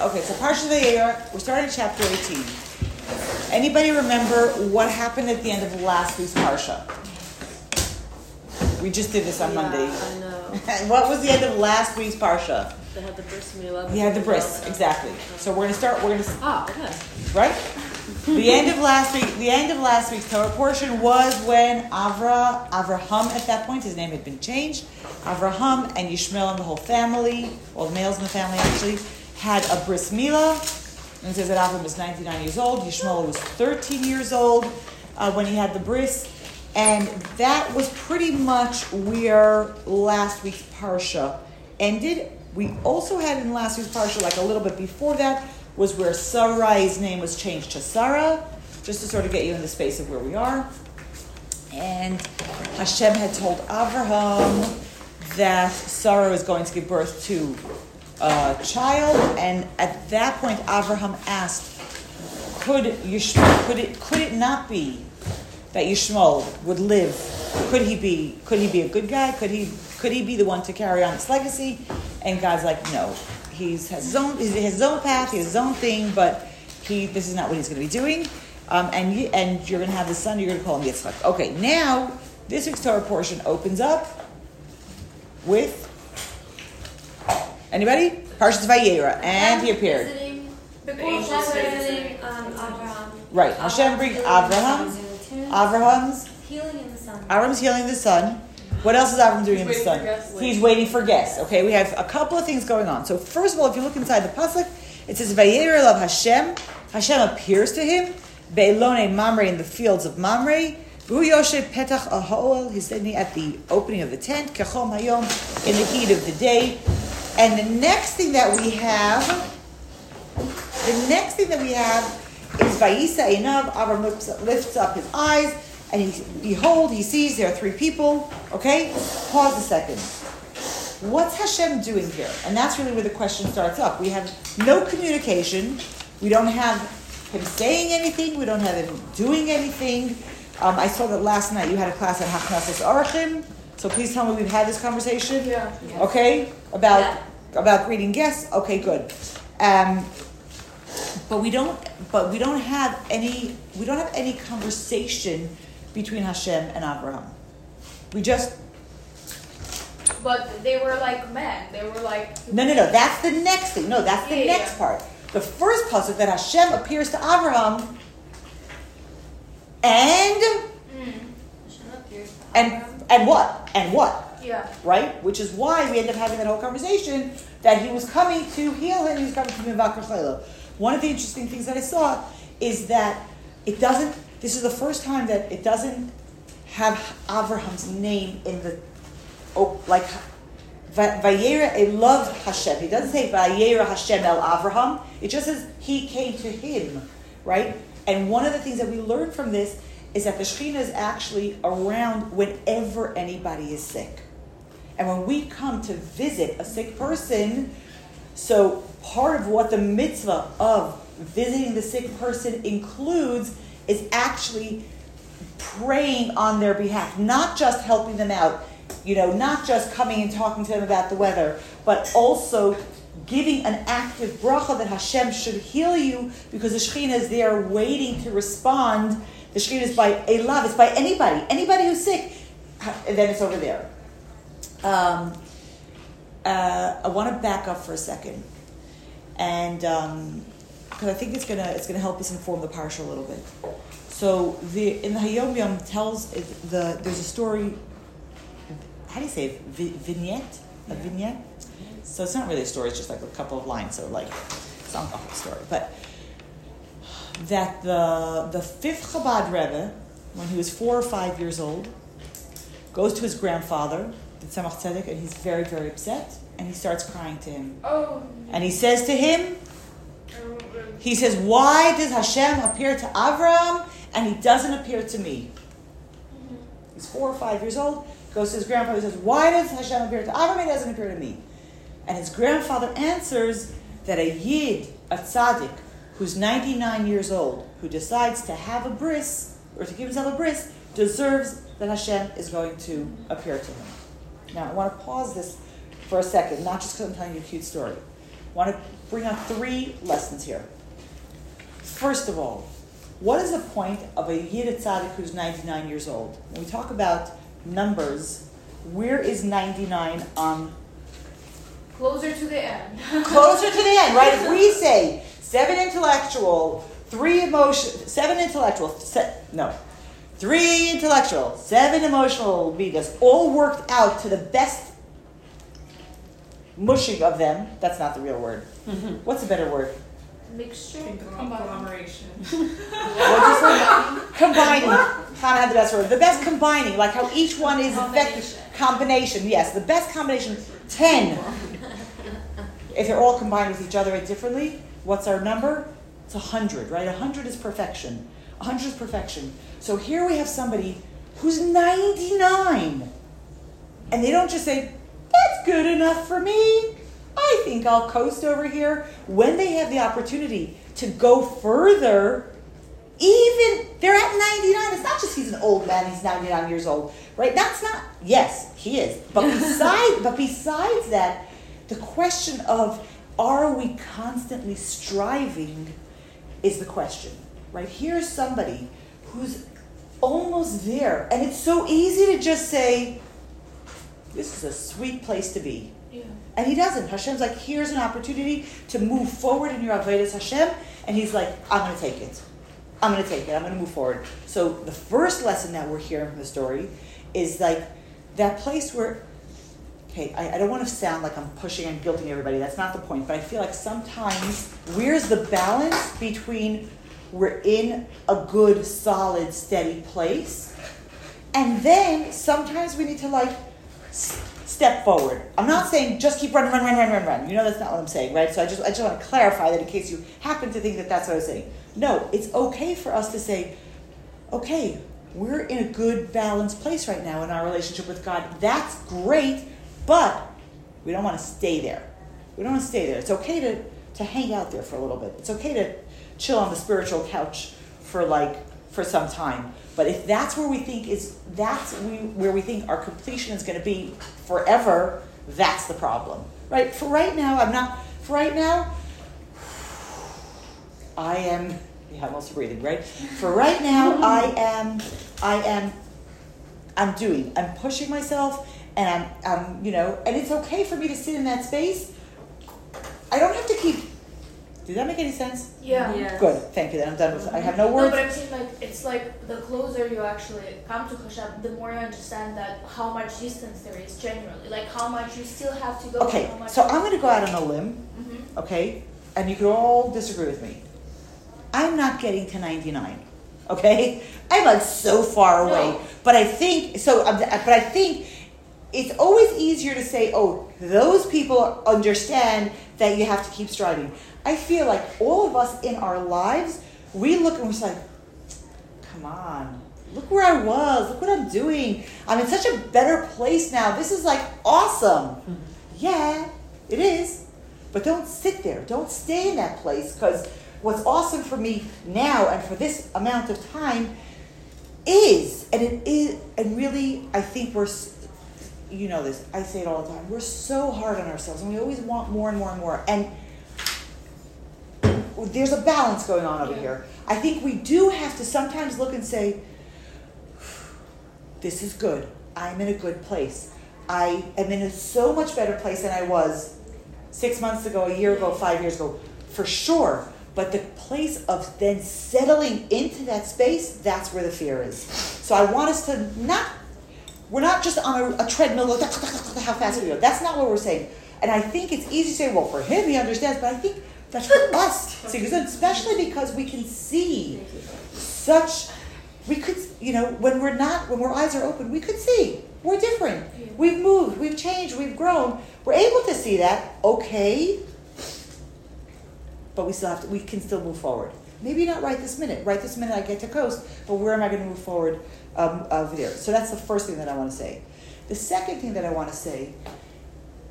Okay, so Parsha Vayera, we're starting chapter 18. Anybody remember what happened at the end of last week's Parsha? We just did this on Yeah, Monday. I know. what was the end of last week's Parsha? They had the bris milah. We had the bris, exactly. So we're gonna start, we're gonna, Ah, okay. right? The end of last week, the end of last week's Torah portion was when Avra, Avraham at that point, his name had been changed. Avraham and Yishmael and the whole family, all the males in the family actually, had a bris milah. And says that Avram was 99 years old, Yishmael was 13 years old uh, when he had the bris. And that was pretty much where last week's Parsha ended. We also had in last week's Parsha, like a little bit before that, was where Sarai's name was changed to Sarah, just to sort of get you in the space of where we are. And Hashem had told Abraham that Sarah is going to give birth to a child, and at that point, Abraham asked, "Could Yishmael, could it could it not be that Yishmael would live? Could he be could he be a good guy? Could he could he be the one to carry on this legacy?" And God's like, "No, he's has his own he has his own path, he has his own thing, but he this is not what he's going to be doing." Um, and you, and you're going to have the son. You're going to call him Yitzchak. Okay, now this week's Torah portion opens up with anybody? Parshas Vayera, and he appeared. Visiting, The Hashem visiting um, Abraham. Right, Hashem brings Abraham, Abraham's, Healing in the sun. Avram's healing the son. What else is Avram doing in the sun? waiting guests. He's waiting for guests. Okay, we have a couple of things going on. So first of all, if you look inside the pasuk, it says Vayera of Hashem. Hashem appears to him. Be'elone Mamre in the fields of Mamre. Hu Yoshe Petach Ahoel. He's standing at the opening of the tent. Kechom Hayom in the heat of the day. And the next thing that we have, the next thing that we have is Vayisa Einav. Avram lifts, lifts up his eyes, and he behold, he sees there are three people. Okay, pause a second. What's Hashem doing here? And that's really where the question starts up. We have no communication. We don't have him saying anything. We don't have him doing anything. Um, I saw that last night you had a class on Hachnasas Orchim. So please tell me we've had this conversation. Yeah. Okay, about about greeting guests. Okay, good. Um, but we don't. But we don't have any. We don't have any conversation between Hashem and Abraham. We just But they were like men. They were like. no, no, no. That's the next thing. No, that's the Yeah, next yeah. part. The first puzzle that Hashem appears to Abraham, and Hashem appears to and and what and what Yeah. right? Which is why we end up having that whole conversation that he was coming to heal him, he was coming to Mivakar Chayla. One of the interesting things that I saw is that it doesn't, this is the first time that it doesn't have Avraham's name in the, oh, like, Va- Vayera Elav Hashem. It doesn't say Vayera Hashem El Avraham. It just says he came to him, right? And one of the things that we learn from this is that the Shekhinah is actually around whenever anybody is sick. And when we come to visit a sick person, so part of what the mitzvah of visiting the sick person includes is actually praying on their behalf, not just helping them out, you know, not just coming and talking to them about the weather, but also giving an active bracha that Hashem should heal you because the Shekhinah is there waiting to respond. The Shekhinah is by a love, it's by anybody, anybody who's sick, and then it's over there. Um, uh, I want to back up for a second, and because I think it's gonna it's gonna help us inform the parsha a little bit. So the in the Hayom Yom tells the there's a story. How do you say it? Vi- vignette? A vignette. So it's not really a story; it's just like a couple of lines. So like, it's not the whole story, but that the the fifth Chabad Rebbe, when he was four or five years old, goes to his grandfather, the Tzemach Tzedek, and he's very very upset, and he starts crying to him, Oh. and he says to him, he says, Why does Hashem appear to Avram and he doesn't appear to me? He's four or five years old, goes to his grandfather and says, Why does Hashem appear to Avram and he doesn't appear to me? And his grandfather answers that a Yid, a tzaddik, who's 99 years old, who decides to have a bris, or to give himself a bris, deserves that Hashem is going to appear to him. Now, I want to pause this for a second, not just because I'm telling you a cute story. I want to bring out three lessons here. First of all, what is the point of a Yid Tzaddik who's 99 years old? When we talk about numbers, where is 99 on Closer to the end. closer to the end, right? If we say seven intellectual, three emotion, seven intellectual, se- no, three intellectual, seven emotional midas, all worked out to the best mushing of them. That's not the real word. Mm-hmm. What's a better word? Mixture. Conglomeration. What'd combining. Hannah had the best word. The best combining, like how each one is effective. Combination, yes, the best combination. Ten. If they're all combined with each other differently, what's our number? It's a hundred, right? A hundred is perfection. A hundred is perfection. So here we have somebody who's ninety-nine, and they don't just say, "That's good enough for me." I think I'll coast over here. When they have the opportunity to go further, even they're at 99 it's not just he's an old man he's 99 years old right that's not yes he is but besides but besides that the question of are we constantly striving is the question right here's somebody who's almost there and it's so easy to just say this is a sweet place to be Yeah. and he doesn't. Hashem's like, here's an opportunity to move forward in your Avodas Hashem. And he's like, I'm going to take it. I'm going to take it. I'm going to move forward. So the first lesson that we're hearing from the story is like that place where, okay, I, I don't want to sound like I'm pushing and guilting everybody. That's not the point. But I feel like sometimes where's the balance between we're in a good, solid, steady place, and then sometimes we need to like step forward. I'm not saying just keep running, run, run, run, run, run. You know that's not what I'm saying, right? So I just I just want to clarify that in case you happen to think that that's what I was saying. No, it's okay for us to say, okay, we're in a good balanced place right now in our relationship with God. That's great, but we don't want to stay there. We don't want to stay there. It's okay to to hang out there for a little bit. It's okay to chill on the spiritual couch for like for some time. But if that's where we think is that's we, where we think our completion is going to be forever, that's the problem, right? For right now, I'm not. For right now, I am. Yeah, I'm also breathing, right? For right now, I am. I am. I'm doing. I'm pushing myself, and I'm. I'm. You know, and it's okay for me to sit in that space. I don't have to keep. Did that make any sense? Yeah. Yes. Good. Thank you. Then I'm done with. I have no words. No, words. but I'm saying like it's like the closer you actually come to Hashem, the more you understand that how much distance there is generally, like how much you still have to go. Okay, how much so I'm going to go out on a limb, Mhm. okay, and you can all disagree with me. I'm not getting to 99, okay? I'm like so far away, No. but I think so. But I think it's always easier to say, "Oh, those people understand that you have to keep striving." I feel like all of us in our lives, we look and we're like, "Come on." Look where I was. Look what I'm doing. I'm in such a better place now. This is like awesome. Yeah, it is. But don't sit there. Don't stay in that place because what's awesome for me now and for this amount of time is, and it is, and really, I think we're, you know this, I say it all the time, we're so hard on ourselves and we always want more and more and more. And there's a balance going on over Yeah. here. I think we do have to sometimes look and say, this is good. I'm in a good place. I am in a so much better place than I was six months ago, a year ago, five years ago, for sure. But the place of then settling into that space, that's where the fear is. So I want us to not, we're not just on a, a treadmill, how fast we go. That's not what we're saying. And I think it's easy to say, well, for him, he understands, but I think that's for us. See, because especially because we can see such we could you know when we're not when our eyes are open we could see. We're different. We've moved we've changed we've grown. We're able to see that okay but we still have to we can still move forward. Maybe not right this minute. Right this minute i get to coast but where am i going to move forward um, over there so that's the first thing that i want to say. The second thing that i want to say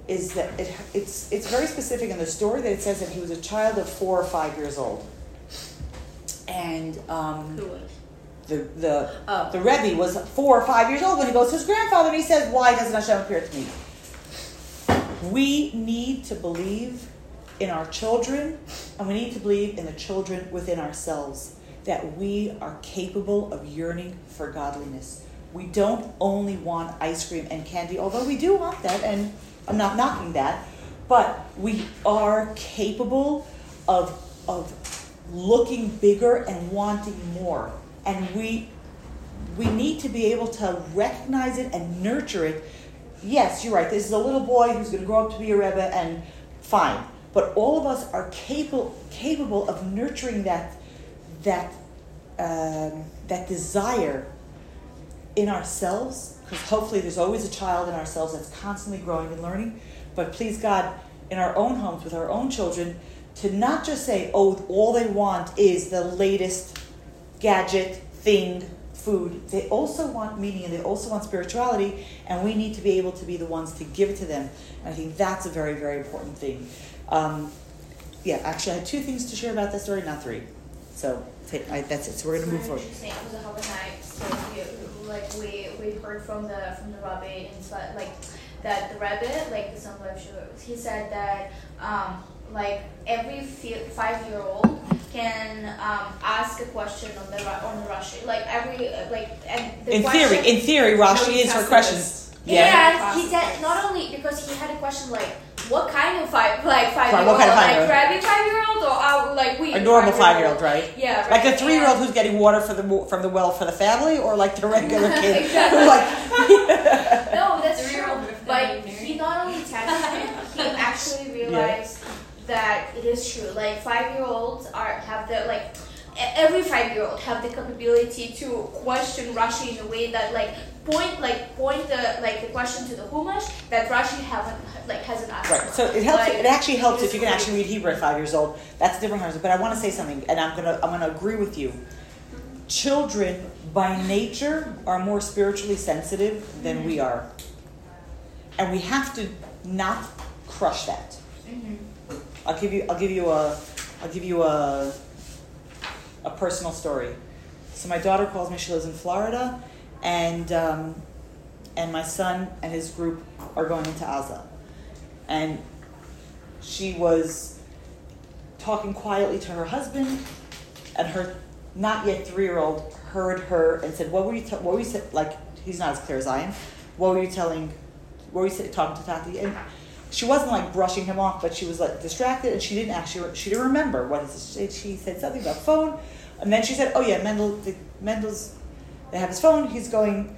is that it, it's it's very specific in the story that it says that he was a child of four or five years old and um, Who was? the the Oh. the Rebbe was four or five years old when he goes to his grandfather and he says, "Why doesn't Hashem appear to me?" We need to believe in our children, and we need to believe in the children within ourselves that we are capable of yearning for godliness. We don't only want ice cream and candy, although we do want that, and I'm not knocking that, but we are capable of, of looking bigger and wanting more. And we, we need to be able to recognize it and nurture it. Yes, you're right. This is a little boy who's going to grow up to be a Rebbe, and fine. But all of us are capable, capable of nurturing that, that, um, that desire in ourselves, because hopefully there's always a child in ourselves that's constantly growing and learning. But please God, in our own homes with our own children, to not just say, oh, all they want is the latest gadget, thing, food. They also want meaning and they also want spirituality, and we need to be able to be the ones to give it to them. And I think that's a very, very important thing. Um, yeah, actually, I had two things to share about that story, not three. So I, that's it. So we're going to move forward. It was a holiday night, so we, like we we heard from the from the rabbi inside, like that the rabbi, like the son of he said that um, like every five year old can um, ask a question on the on the Rashi. Like every like and in theory, in theory, Rashi is her questions. Yeah, yeah he said not only because he had a question like what kind of five like five year old kind of like crabby five year old or uh, like we a normal five year old right? Yeah right. like a three year old who's getting water for the from the well for the family or like the regular kid who like no that's true. But he not only tested it he actually realized yeah. that it is true. Like five year olds are have the like every five year old have the capability to question Rashi in a way that like point like point the like the question to the Chumash that Rashi haven't like hasn't asked. Right. So it helps. Like, it actually helps if you can actually read Hebrew at five years old. That's a different conversation. But I want to say something, and I'm gonna I'm gonna agree with you. Children by nature are more spiritually sensitive than mm-hmm. we are, and we have to not crush that. Mm-hmm. I'll give you I'll give you a I'll give you a a personal story. So my daughter calls me. She lives in Florida, and um, and my son and his group are going into Aza, and she was talking quietly to her husband, and her not yet three year old heard her and said, "What were you? T- what were you like?" He's not as clear as I am. What were you telling? What were you say- talking to Tati? And she wasn't like brushing him off, but she was like distracted, and she didn't actually she didn't remember what she, she said something about phone, and then she said, "Oh yeah, Mendel, the, Mendel's they have his phone. He's going."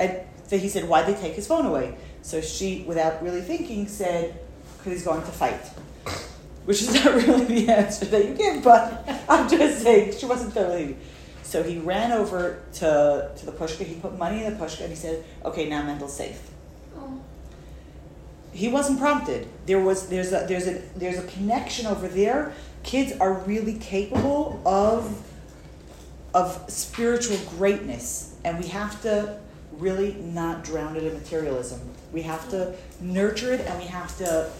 And he said, "Why'd they take his phone away?" So she, without really thinking, said, "Because he's going to fight." Which is not really the answer that you give, but I'm just saying she wasn't thoroughly. So he ran over to, to the pushka. He put money in the pushka and he said, "Okay, now Mendel's safe." He wasn't prompted. There was there's a there's a there's a connection over there. Kids are really capable of of spiritual greatness, and we have to really not drown it in materialism. We have to nurture it, and we have to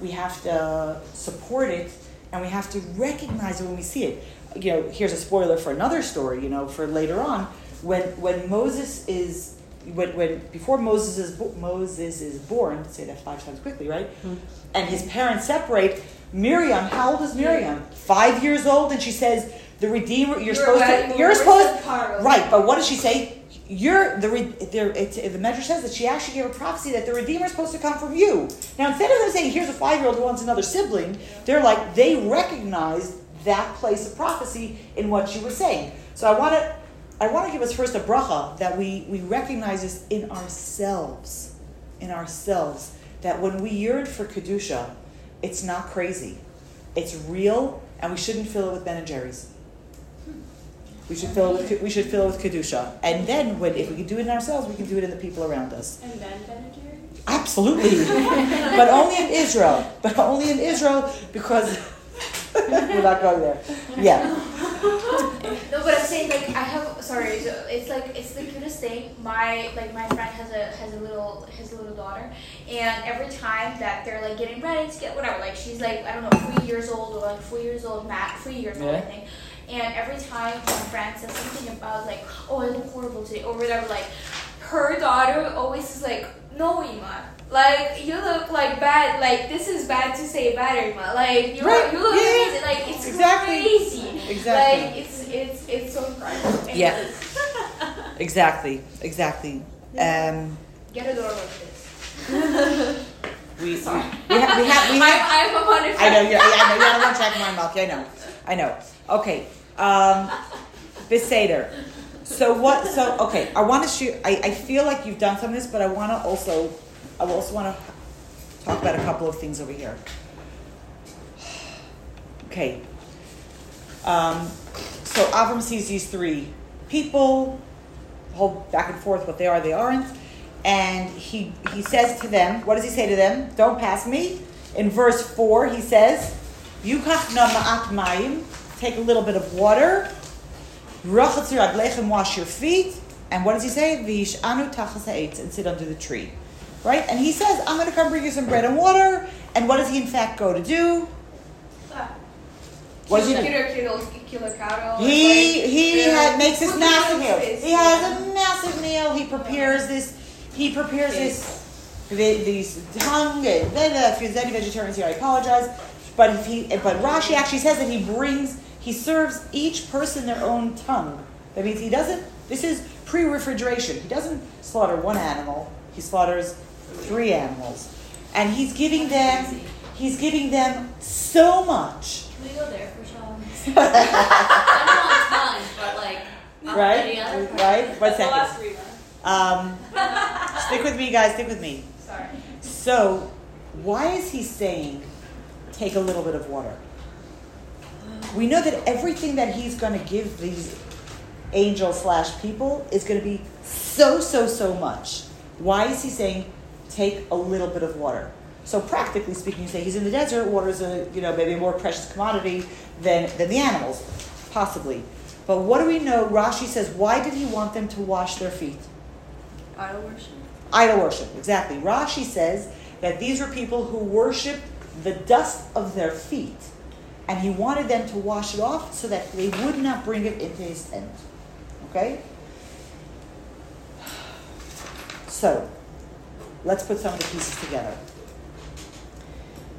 we have to support it, and we have to recognize it when we see it. You know, here's a spoiler for another story. You know, for later on, when when Moses is when, when before Moses is Moses is born, say that five times quickly, right? Mm-hmm. And his parents separate. Miriam, how old is Miriam? Five years old, and she says, "The Redeemer, you're, you're supposed to, you're supposed, right?" But what does she say? You're the the the medrash says that she actually gave a prophecy that the Redeemer is supposed to come from you. Now, instead of them saying, "Here's a five year old who wants another sibling," they're like they recognized that place of prophecy in what she was saying. So I want to I want to give us first a bracha that we, we recognize this in ourselves, in ourselves, that when we yearn for Kedusha, it's not crazy. It's real, and we shouldn't fill it with Ben and Jerry's. We should fill it with we should fill it with kedusha, and then when if we can do it in ourselves, we can do it in the people around us. And then Ben and Jerry's. Absolutely, but only in Israel. But only in Israel because we're not going there. Yeah. no, but I'm saying like I have sorry. It's like it's the cutest thing. My like my friend has a has a little his little daughter, and every time that they're like getting ready to get whatever, like she's like I don't know three years old or like four years old, Matt three years old I think. And every time my friend says something about like, oh, I look horrible today or whatever, like her daughter always is like, no, Ima. Like you look like bad. Like this is bad to say bad, Ima. Like you Right. you look Yeah, yeah. amazing. Like it's Exactly. crazy. Exactly. Like it's it's it's so fun. Yeah. Exactly. Exactly. Um, Get a door like this. we, Sorry. we have we have we I'm, have. I'm a wonderful. I know. Yeah, I know. You don't want to check my mouth. I know. I know. Okay. Um, Beseder. So what? So okay. I want to shoot. I, I feel like you've done some of this, but I want to also. I also want to talk about a couple of things over here. Okay. Um, so Avram sees these three people, whole back and forth what they are, they aren't, and he he says to them, what does he say to them? Don't pass me. In verse four, he says, "Yukach na ma'at mayim." Take a little bit of water. Rachatz raglechem, wash your feet. And what does he say? V'yish'anu tachas ha'etz, and sit under the tree. Right? And he says, I'm going to come bring you some bread and water. And what does he in fact go to do? What does he do? He he had, makes this massive meal. He has a massive meal. He prepares this. He prepares this. The, these tongue uh, if there's any vegetarians here, I apologize. But if he, but Rashi actually says that he brings, he serves each person their own tongue. That means he doesn't. This is pre-refrigeration. He doesn't slaughter one animal. He slaughters three animals, and he's giving them. He's giving them so much. Can we go there for some? I don't want but like Right? Right? One The last three ones. Um, stick with me, guys. Stick with me. Sorry. So, why is he saying take a little bit of water? We know that everything that he's going to give these angel slash people is going to be so, so, so much. Why is he saying take a little bit of water? So practically speaking, you say he's in the desert. Water is a you know maybe a more precious commodity than than the animals, possibly. But what do we know? Rashi says, why did he want them to wash their feet? Idol worship. Idol worship, exactly. Rashi says that these were people who worshipped the dust of their feet, and he wanted them to wash it off so that they would not bring it into his tent. Okay? So, let's put some of the pieces together.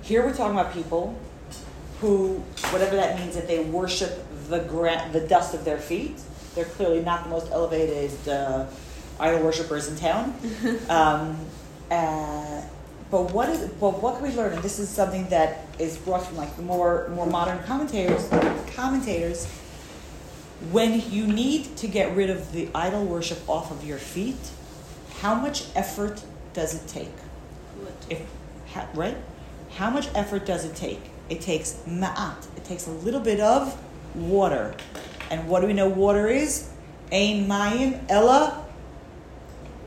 Here we're talking about people who, whatever that means, that they worship the gra- the dust of their feet. They're clearly not the most elevated uh, idol worshippers in town. um, uh, but what is? But what can we learn? And this is something that is brought from like the more more modern commentators. Commentators. When you need to get rid of the idol worship off of your feet, how much effort does it take? If, ha, right? How much effort does it take? It takes ma'at. It takes a little bit of water. And what do we know water is? Ein mayim ella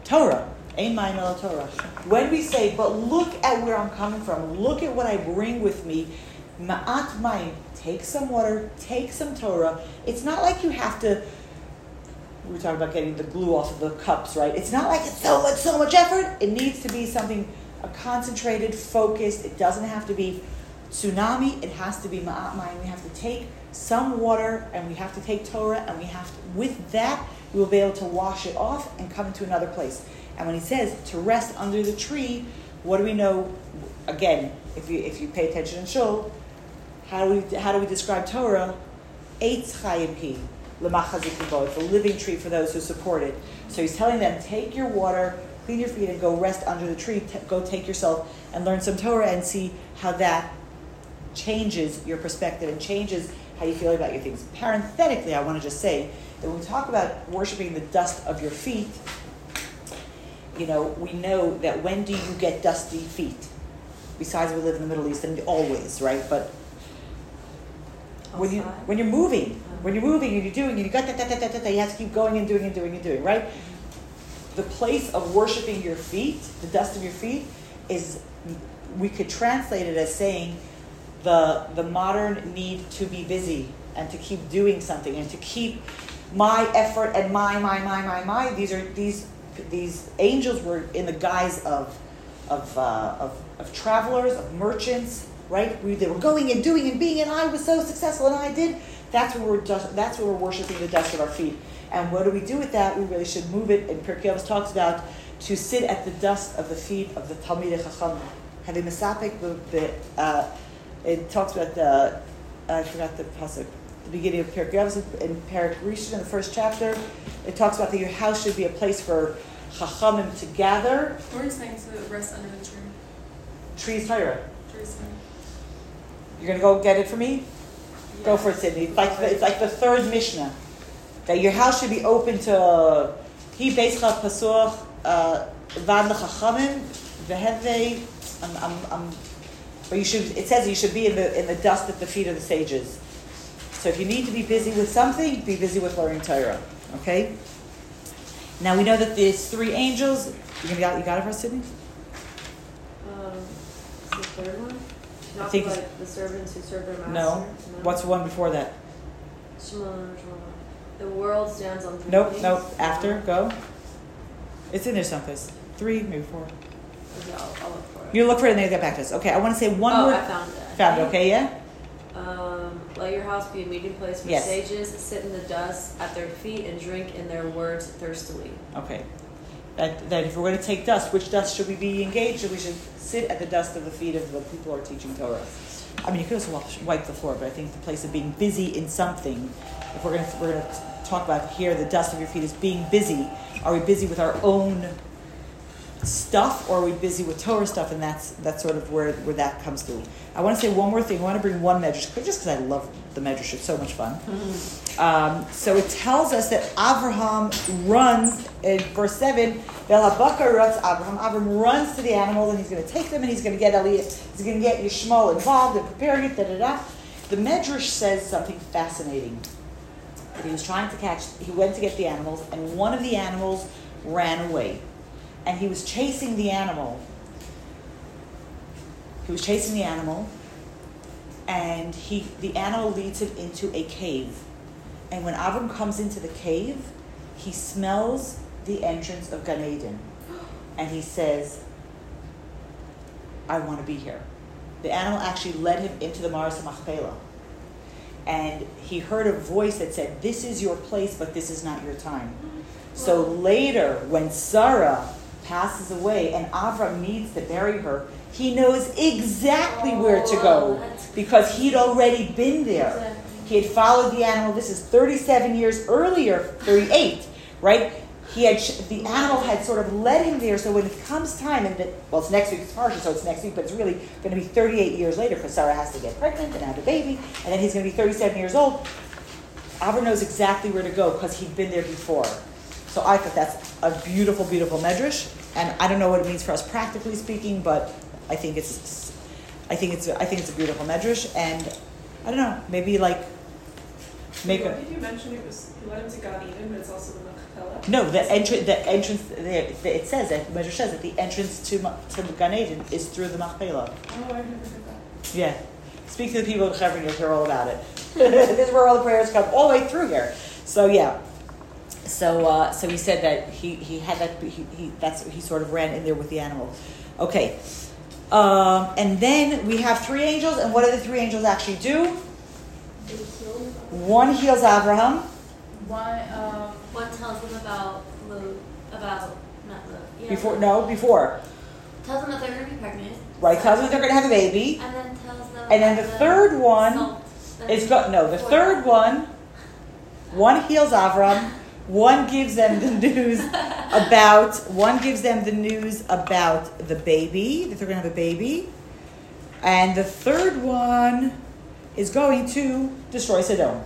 Torah. Ein mayim ella Torah. When we say, but look at where I'm coming from, look at what I bring with me, ma'at mayim, take some water, take some Torah. It's not like you have to we were talking about getting the glue off of the cups, right? It's not like it's so much, so much effort. It needs to be something a concentrated, focused. It doesn't have to be tsunami. It has to be ma'at. We have to take some water, and we have to take Torah, and we have to. With that, we will be able to wash it off and come into another place. And when he says to rest under the tree, what do we know? Again, if you if you pay attention in shul, how do we how do we describe Torah? Eitz chayim It's a living tree for those who support it. So he's telling them, take your water, clean your feet, and go rest under the tree. T- go take yourself and learn some Torah and see how that changes your perspective and changes how you feel about your things. Parenthetically, I want to just say that when we talk about worshiping the dust of your feet, you know, we know that when do you get dusty feet? Besides, we live in the Middle East and always, right? But when you when you're moving, when you're moving and you're doing, and you got that, that, that, that, that, you have to keep going and doing and doing and doing, right? The place of worshiping your feet, the dust of your feet, is we could translate it as saying the the modern need to be busy and to keep doing something and to keep my effort and my my my my my. These are these these angels were in the guise of of uh, of, of travelers, of merchants, right? We, they were going and doing and being, and I was so successful, and I did. That's where we're just, that's where we're worshiping the dust of our feet. And what do we do with that? We really should move it. And Pirkei Avos talks about to sit at the dust of the feet of the Talmidei Chacham. Having misapik the, the uh, it talks about the I forgot the pasuk. The beginning of Pirkei Avos in Perek Rishon in the first chapter, it talks about that your house should be a place for chachamim to gather. Or he's saying to rest under the tree. Trees Torah. Trees. Higher. You're gonna go get it for me. Go for it, Sydney. It's like the, it's like the third Mishnah that your house should be open to. He basically pasuach uh, vad lechachamim veheve. I'm, I'm, I'm, but you should. It says you should be in the in the dust at the feet of the sages. So if you need to be busy with something, be busy with learning Torah. Okay. Now we know that there's three angels. You got you got it for us, Sydney? Um, the third one? Not think like the servants who serve their master. No. What's the one before that? The world stands on three Nope, things. nope. After, go. It's in there someplace. Three, maybe four. Okay, I'll, I'll look for it. You look for it and then you get back to us. Okay, I want to say one oh, word. I found it. Found it, okay, yeah? Um, let your house be a meeting place for Yes. sages. Sit in the dust at their feet and drink in their words thirstily. Okay. That, that if we're going to take dust, which dust should we be engaged in? We should sit at the dust of the feet of the people who are teaching Torah. I mean, you could also wipe the floor, but I think the place of being busy in something, if we're going to, we're going to talk about here, the dust of your feet is being busy. Are we busy with our own stuff or are we busy with Torah stuff? And that's, that's sort of where, where that comes through. I want to say one more thing. I want to bring one medrash, just because I love the medrash. It's so much fun. Um, so it tells us that Abraham runs in verse seven. Velabaka runs Abraham. Abraham runs to the animals and he's going to take them and he's going to get Elliot. He's going to get Yishmael involved in preparing it. Da da da. The medrash says something fascinating. That he was trying to catch. He went to get the animals and one of the animals ran away, and he was chasing the animal. He was chasing the animal, and he the animal leads him into a cave. And when Avram comes into the cave, he smells the entrance of Gan Eden. And he says, I want to be here. The animal actually led him into the Maris Machpelah. And he heard a voice that said, This is your place, but this is not your time. So later, when Sarah passes away and Avram needs to bury her, he knows exactly where to go oh, because he'd already been there. He had followed the animal. This is 37 years earlier, 38, right? He had the animal had sort of led him there. So when it comes time, and the, well, it's next week's parsha, so it's next week, but it's really going to be 38 years later because Sarah has to get pregnant and have a baby, and then he's going to be 37 years old. Avram knows exactly where to go because he'd been there before. So I thought that's a beautiful, beautiful medrash, and I don't know what it means for us practically speaking, but I think it's, I think it's, I think it's a beautiful medrash, and I don't know, maybe like make What a. did you mention it was he led him to Gan Eden, but it's also the Machpelah? No, the entrance, the entrance. The, the, it says that the medrash says that the entrance to to Gan Eden is through the Machpelah. Oh, I've never heard that. Yeah, speak to the people of Hebron, you'll hear all about it. this is where all the prayers come all the way through here. So yeah, so uh, so he said that he, he had that he, he that's he sort of ran in there with the animal. Okay, um, and then we have three angels, and what do the three angels actually do? One heals Abraham. One, um, one tells them about Lu, about not Lu. Yeah, Before no before Tells them that they're gonna be pregnant. right tells them they're going to have a baby. And then tells them. And then about the third one salt that It's no. The third one, one heals Avram. One gives them the news about. One gives them the news about the baby that they're going to have a baby, and the third one is going to destroy Sodom.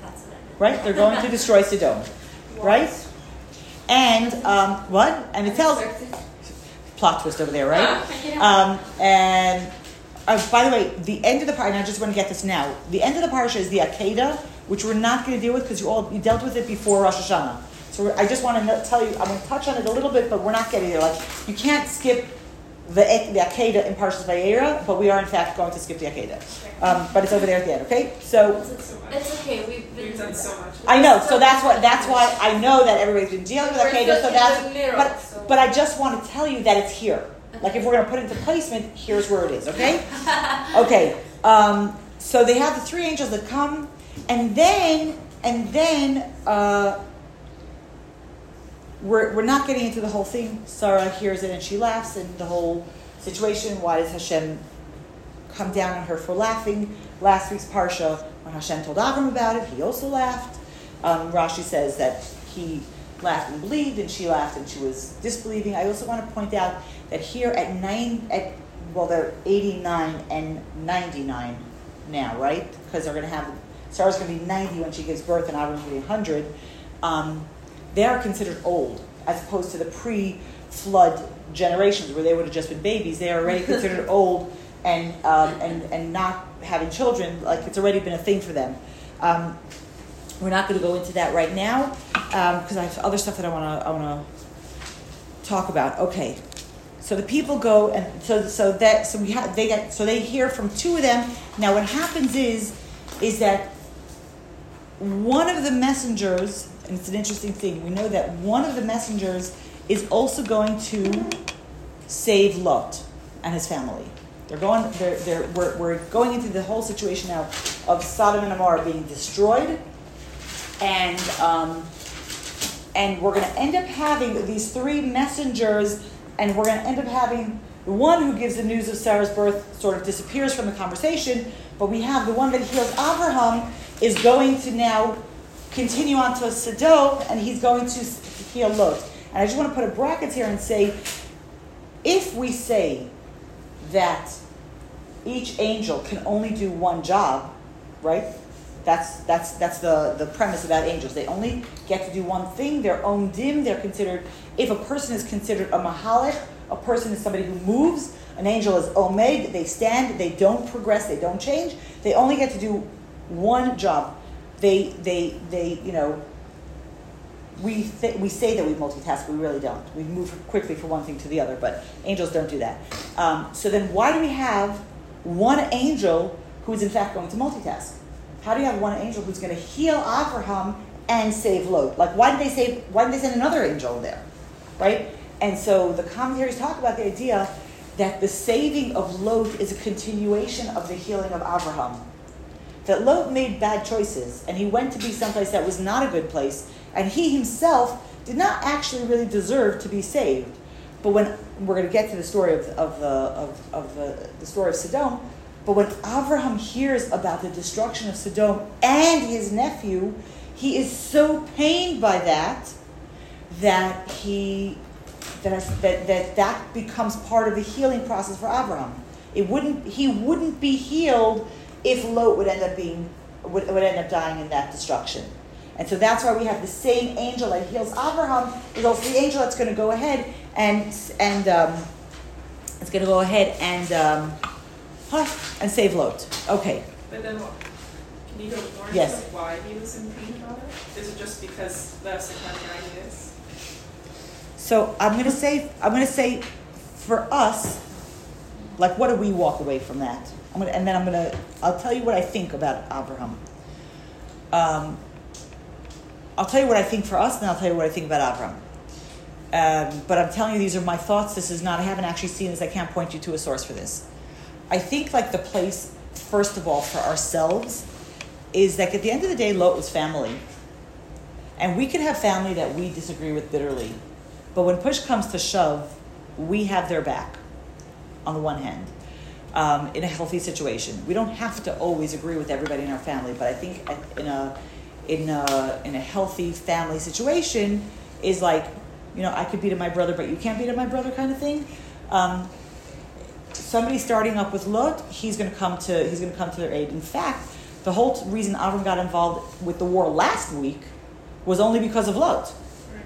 That's what I meant. Right? They're going to destroy Sodom. Right? And um, what? And it tells plot twist over there, right? Um, and uh, by the way, the end of the part, and I just want to get this now. The end of the parsha is the Akedah, which we're not going to deal with because you all you dealt with it before Rosh Hashanah. So I just want to tell you, I'm going to touch on it a little bit, but we're not getting there. Like you can't skip the the Akedah in Parshas Vayera, but we are in fact going to skip the Akedah. Um, but it's over there at the end. Okay, so. So. It's okay. We've been We've done so much. I know, so that's what that's why I know that everybody's been dealing with We're Akedah, so that's the but so- but I just want to tell you that it's here. Like if we're gonna put it into placement, here's where it is, okay? Okay. Um, so they have the three angels that come And then, and then, uh, we're, we're not getting into the whole thing. Sarah hears it and she laughs, and the whole situation. Why does Hashem come down on her for laughing? Last week's parsha, when Hashem told Avram about it, he also laughed. Um, Rashi says that he laughed and believed, and she laughed and she was disbelieving. I also want to point out that here at nine, at well, they're eighty-nine and ninety-nine now, right? Because they're going to have Sarah's going to be ninety when she gives birth, and Avram's going to be hundred. Um, they are considered old, as opposed to the pre-flood generations where they would have just been babies. They are already considered old and um, and and not having children. Like it's already been a thing for them. Um, we're not going to go into that right now because um, I have other stuff that I want to I want to talk about. Okay, so the people go and so so that so we have they get so they hear from two of them. Now what happens is is that one of the messengers and it's an interesting thing. We know that one of the messengers is also going to save Lot and his family. They're going. They're, they're, we're, we're going into the whole situation now of Sodom and Gomorrah being destroyed, and um, and we're going to end up having these three messengers, and we're going to end up having the one who gives the news of Sarah's birth sort of disappears from the conversation, but we have the one that heals Abraham is going to now continue on to Sodom, and he's going to heal Lot. And I just want to put a bracket here and say, if we say that each angel can only do one job, right? That's that's that's the, the premise about angels. They only get to do one thing. They're omdim. They're considered. If a person is considered a mahalik, a person is somebody who moves. An angel is omed. They stand. They don't progress. They don't change. They only get to do one job they, they, they, you know, we, th- we say that we multitask, we really don't. We move quickly from one thing to the other, but angels don't do that. Um, so then, why do we have one angel who is in fact going to multitask? How do you have one angel who's going to heal Abraham and save Lot? Like, why did they save? Why did they send another angel there, right? And so the commentaries talk about the idea that the saving of Lot is a continuation of the healing of Abraham that Lot made bad choices and he went to be someplace that was not a good place, and he himself did not actually really deserve to be saved. But when we're going to get to the story of, of, the, of, of the, the story of Sodom, but when Abraham hears about the destruction of Sodom and his nephew, he is so pained by that that he that, that, that that becomes part of the healing process for Abraham. It wouldn't he wouldn't be healed if Lot would end up being would, would end up dying in that destruction. And so that's why we have the same angel that heals Abraham is also the angel that's going to go ahead and and um, it's going to go ahead and um, and save Lot. Okay. But then what? Can you go more yes. into why he was in pain about it? Is it just because that's the kind of guy he is? So I'm going to say I'm going to say for us, like, what do we walk away from that? I'm gonna, and then I'm gonna, I'll tell you what I think about Abraham. Um, I'll tell you what I think for us, and I'll tell you what I think about Abraham. Um, but I'm telling you, these are my thoughts. This is not, I haven't actually seen this. I can't point you to a source for this. I think, like, the place, first of all, for ourselves is that at the end of the day, Lot was family. And we can have family that we disagree with bitterly. But when push comes to shove, we have their back, on the one hand um, in a healthy situation. We don't have to always agree with everybody in our family, but I think in a in a in a healthy family situation is like, you know, I could beat up my brother, but you can't beat up my brother, kind of thing. Um, somebody starting up with Lot, he's going to come to he's going to come to their aid. In fact, the whole reason Avram got involved with the war last week was only because of Lot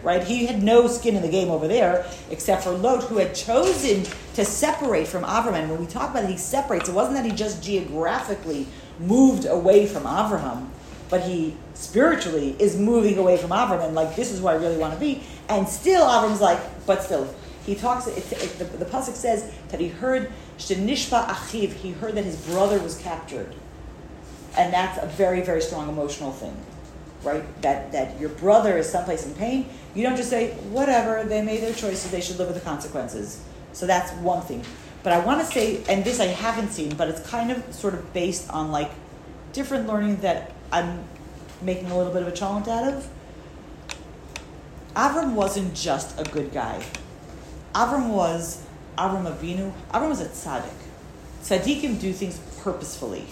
right? He had no skin in the game over there, except for Lot, who had chosen to separate from Avraham. When we talk about it, he separates. It wasn't that he just geographically moved away from Avraham, but he spiritually is moving away from Avraham. Like, this is who I really want to be. And still, Avram's like, but still. He talks, it, it, the, the Pasuk says that he heard, Shenishpa Achiv, he heard that his brother was captured. And that's a very, very strong emotional thing right? That that your brother is someplace in pain. You don't just say whatever. They made their choices. They should live with the consequences. So that's one thing. But I want to say, and this I haven't seen, but it's kind of sort of based on like different learning that I'm making a little bit of a challenge out of. Avram wasn't just a good guy. Avram was Avram Avinu. Avram was a tzaddik. Tzaddikim do things purposefully.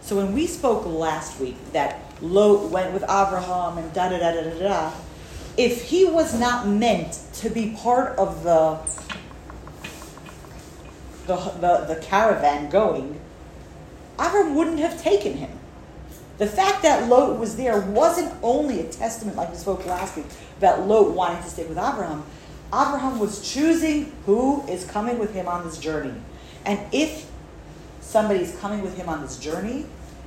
So when we spoke last week that Lot went with Abraham and da da da da da da, if he was not meant to be part of the the, the, the caravan going, Avram wouldn't have taken him. The fact that Lot was there wasn't only a testament, like we spoke last week, about Lot wanting to stay with Abraham. Abraham was choosing who is coming with him on this journey. And if somebody's coming with him on this journey,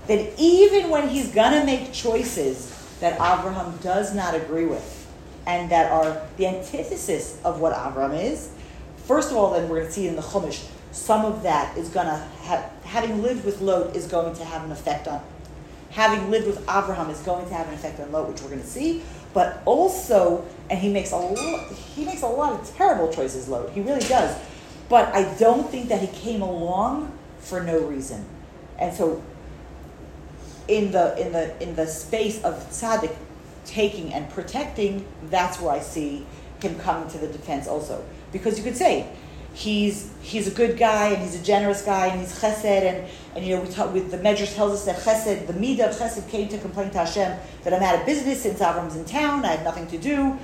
then even when he's going to make choices that Abraham does not agree with and that are the antithesis of what Abraham is, first of all, then we're going to see in the Chumash, some of that is going to have, having lived with Lot is going to have an effect on, having lived with Abraham is going to have an effect on Lot, which we're going to see. But also, and he makes a lot, he makes a lot of terrible choices, Lot. He really does. But I don't think that he came along for no reason. And so, in the in the in the space of tzaddik taking and protecting, that's where I see him coming to the defense also. Because you could say, he's he's a good guy and he's a generous guy and he's chesed and, and you know we talk with the Medrash tells us that chesed the midah of chesed came to complain to Hashem that I'm out of business since Avram's in town I have nothing to do.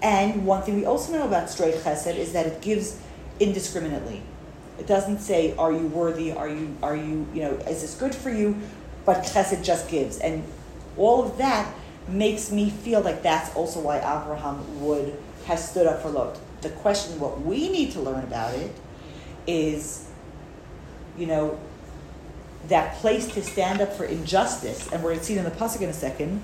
And one thing we also know about straight chesed is that it gives indiscriminately. It doesn't say are you worthy? Are you are you you know is this good for you but chesed just gives and all of that makes me feel like that's also why Abraham would have stood up for Lot the question, what we need to learn about it, is, you know, that place to stand up for injustice, and we're going to see it in the pasuk in a second.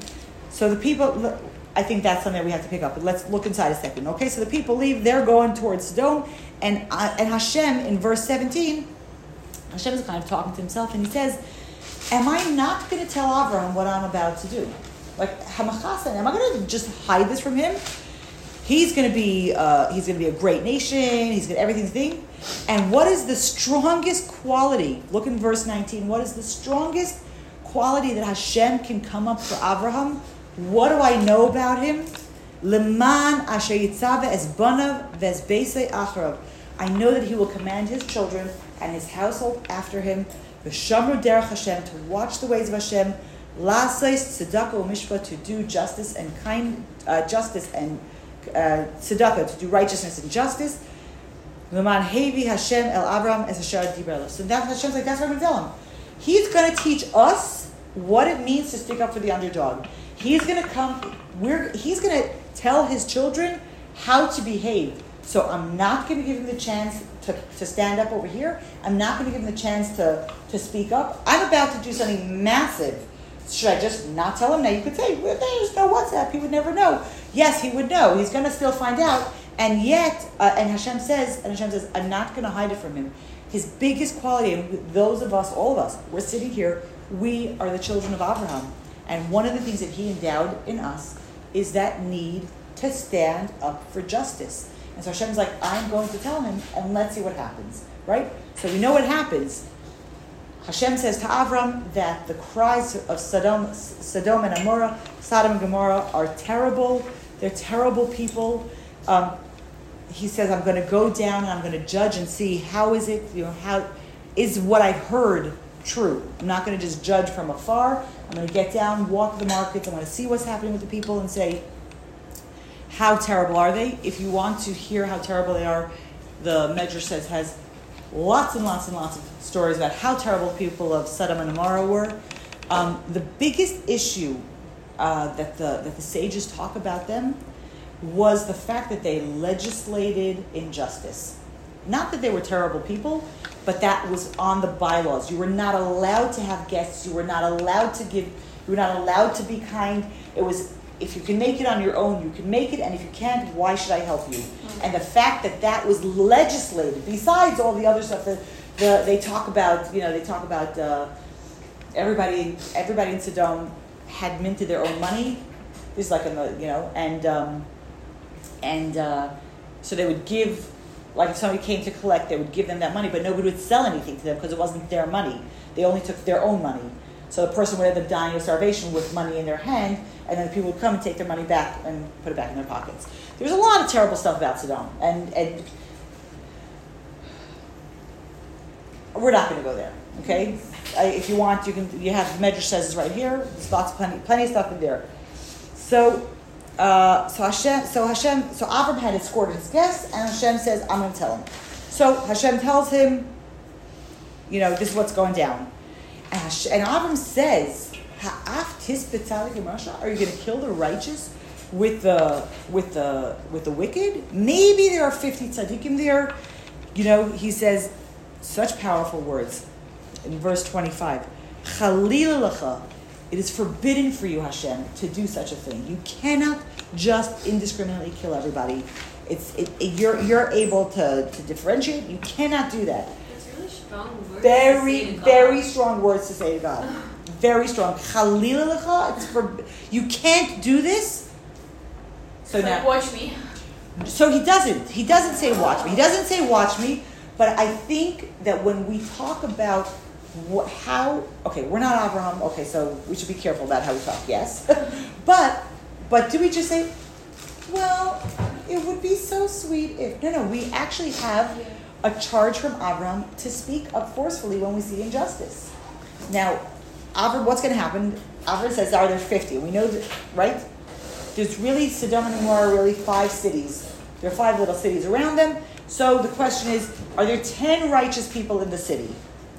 So the people, I think that's something we have to pick up. But let's look inside a second. Okay, so the people leave; they're going towards Sodom, and uh, and Hashem in verse seventeen, Hashem is kind of talking to himself, and he says, "Am I not going to tell Avram what I'm about to do? Like Hamachasan? Am I going to just hide this from him?" He's going to be uh, he's going to be a great nation. He's going to everything's thing. And what is the strongest quality? Look in verse 19. What is the strongest quality that Hashem can come up for Abraham? What do I know about him? Leman. I know that he will command his children and his household after him, v'shamru derech Hashem, to watch the ways of Hashem, lasais tzedakah mishpah, to do justice and kind uh, justice and uh, tzedakah, to do righteousness and justice. Leman Hevi Hashem El Avram as a So that Hashem's like, that's what I'm going to tell him. He's going to teach us what it means to stick up for the underdog. He's going to come, we're, he's going to tell his children how to behave. So I'm not going to give him the chance to, to stand up over here. I'm not going to give him the chance to, to speak up. I'm about to do something massive. Should I just not tell him? Now you could say, well, there's no WhatsApp. He would never know. Yes, he would know. He's going to still find out. And yet, uh, and Hashem says, and Hashem says, I'm not going to hide it from him. His biggest quality, and those of us, all of us, we're sitting here, we are the children of Abraham. And one of the things that he endowed in us is that need to stand up for justice. And so Hashem's like, I'm going to tell him, and let's see what happens. Right? So we know what happens. Hashem says to Avram that the cries of Sodom, Sodom and Amorah, Sodom and Gomorrah, are terrible. They're terrible people. Um, he says, I'm going to go down and I'm going to judge and see how is it, you know, how is what I've heard true. I'm not going to just judge from afar. I'm going to get down, walk the markets. I'm going to see what's happening with the people and say, how terrible are they? If you want to hear how terrible they are, the Medrash says has lots and lots and lots of stories about how terrible people of Sodom and Gomorrah were. Um, the biggest issue uh, that the that the sages talk about them was the fact that they legislated injustice. Not that they were terrible people, but that was on the bylaws. You were not allowed to have guests. You were not allowed to give. You were not allowed to be kind. It was if you can make it on your own, you can make it, and if you can't, why should I help you? And the fact that that was legislated, besides all the other stuff that the, they talk about, you know, they talk about uh, everybody, everybody in Sodom had minted their own money. This is like in the, you know, and um, and uh, so they would give, like if somebody came to collect, they would give them that money, but nobody would sell anything to them because it wasn't their money. They only took their own money. So the person would end up dying of starvation with money in their hand, and then the people would come and take their money back and put it back in their pockets. There's a lot of terrible stuff about Sodom, and and we're not going to go there. Okay, I, if you want, you can. You have Medrash says it's right here. There's lots of plenty, plenty of stuff in there. So, uh, so Hashem, so Hashem, so Avram had escorted his guests, and Hashem says, "I'm going to tell him." So Hashem tells him, you know, this is what's going down, and, Hashem, and Avram says, "Ha'af Are you going to kill the righteous?" With the with the with the wicked, maybe there are fifty tzaddikim there. You know, he says such powerful words in verse 25. Chalil it is forbidden for you, Hashem, to do such a thing. You cannot just indiscriminately kill everybody. It's it, it, you're you're able to, to differentiate. You cannot do that. Really strong words. Very very strong words to say to God. Very strong. Chalil It's for you can't do this. So now watch me. So he doesn't. He doesn't say watch me. He doesn't say watch me. But I think that when we talk about what, how, okay, we're not Abraham, okay, so we should be careful about how we talk, yes. but, but do we just say, well, it would be so sweet if, no, no, we actually have a charge from Abraham to speak up forcefully when we see injustice. Now, Avram, what's going to happen? Avram says, are there 50? We know that, right? There's really, Sodom and Gomorrah are really five cities. There are five little cities around them. So the question is, are there 10 righteous people in the city?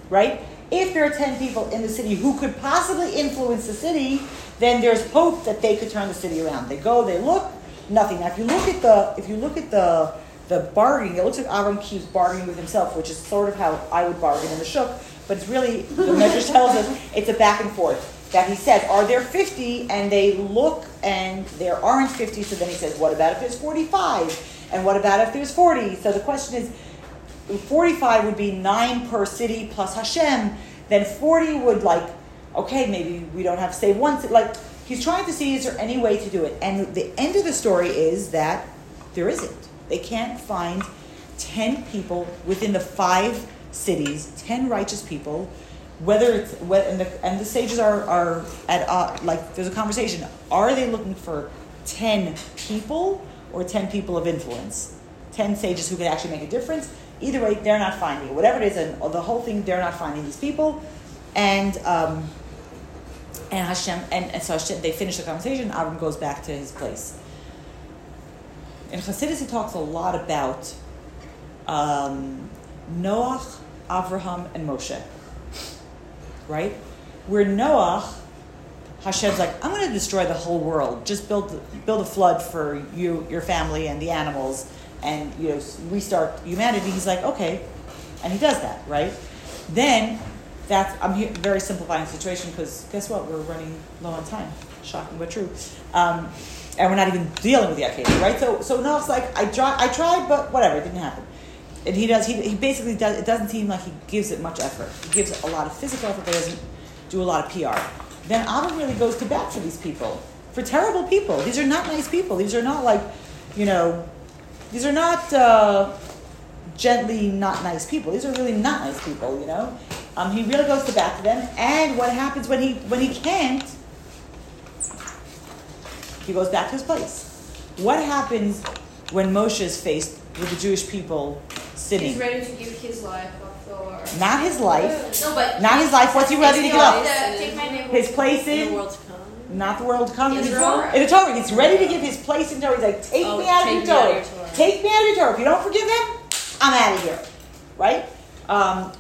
Right? If there are 10 people in the city who could possibly influence the city, then there's hope that they could turn the city around. They go, they look, nothing. Now if you look at the if you look at the the bargaining, it looks like Avram keeps bargaining with himself, which is sort of how I would bargain in the shuk, but it's really the measure tells us it's a back and forth. That he says, Are there 50? And they look and there aren't 50, so then he says, What about if there's 45? And what about if there's 40? So the question is 45 would be nine per city plus Hashem. Then 40 would like, okay, maybe we don't have to say one. Like, he's trying to see is there any way to do it. And the end of the story is that there isn't. They can't find 10 people within the five cities, 10 righteous people. Whether it's and the and the sages are are at uh, like there's a conversation. Are they looking for ten people or 10 people of influence, 10 sages who could actually make a difference. Either way, they're not finding it. Whatever it is, and the whole thing, they're not finding these people. And um, and Hashem, and, and so Hashem, they finish the conversation. Avram goes back to his place. In Chassidus, he talks a lot about um, Noach, Avraham, and Moshe. Right? Where Noach Hashem's like, I'm going to destroy the whole world. Just build build a flood for you, your family, and the animals, and you know restart humanity. He's like, okay, and he does that, right? Then that's I'm here, very simplifying the situation because guess what? We're running low on time. Shocking but true. Um, and we're not even dealing with the occasion, right? So so now it's like I try I tried, but whatever, it didn't happen. And he does he, he basically does it doesn't seem like he gives it much effort. He gives a lot of physical effort, but he doesn't do a lot of PR then Abba really goes to bat for these people, for terrible people. These are not nice people. These are not like, you know, these are not uh, gently not nice people. These are really not nice people, you know. Um, he really goes to bat for them. And what happens when he when he can't? He goes back to his place. What happens when Moshe is faced with the Jewish people sitting? He's ready to give his life up for. not his life. No, but not his life. What's he ready to give up? His place in, in the world to come. Not the world to come. In the Torah. In the Torah. He's ready to give his place in Torah. He's like, take oh, me out take of your me Torah. Out of your Torah. Take me out of your Torah. If you don't forgive him, I'm out of here. Right? Um,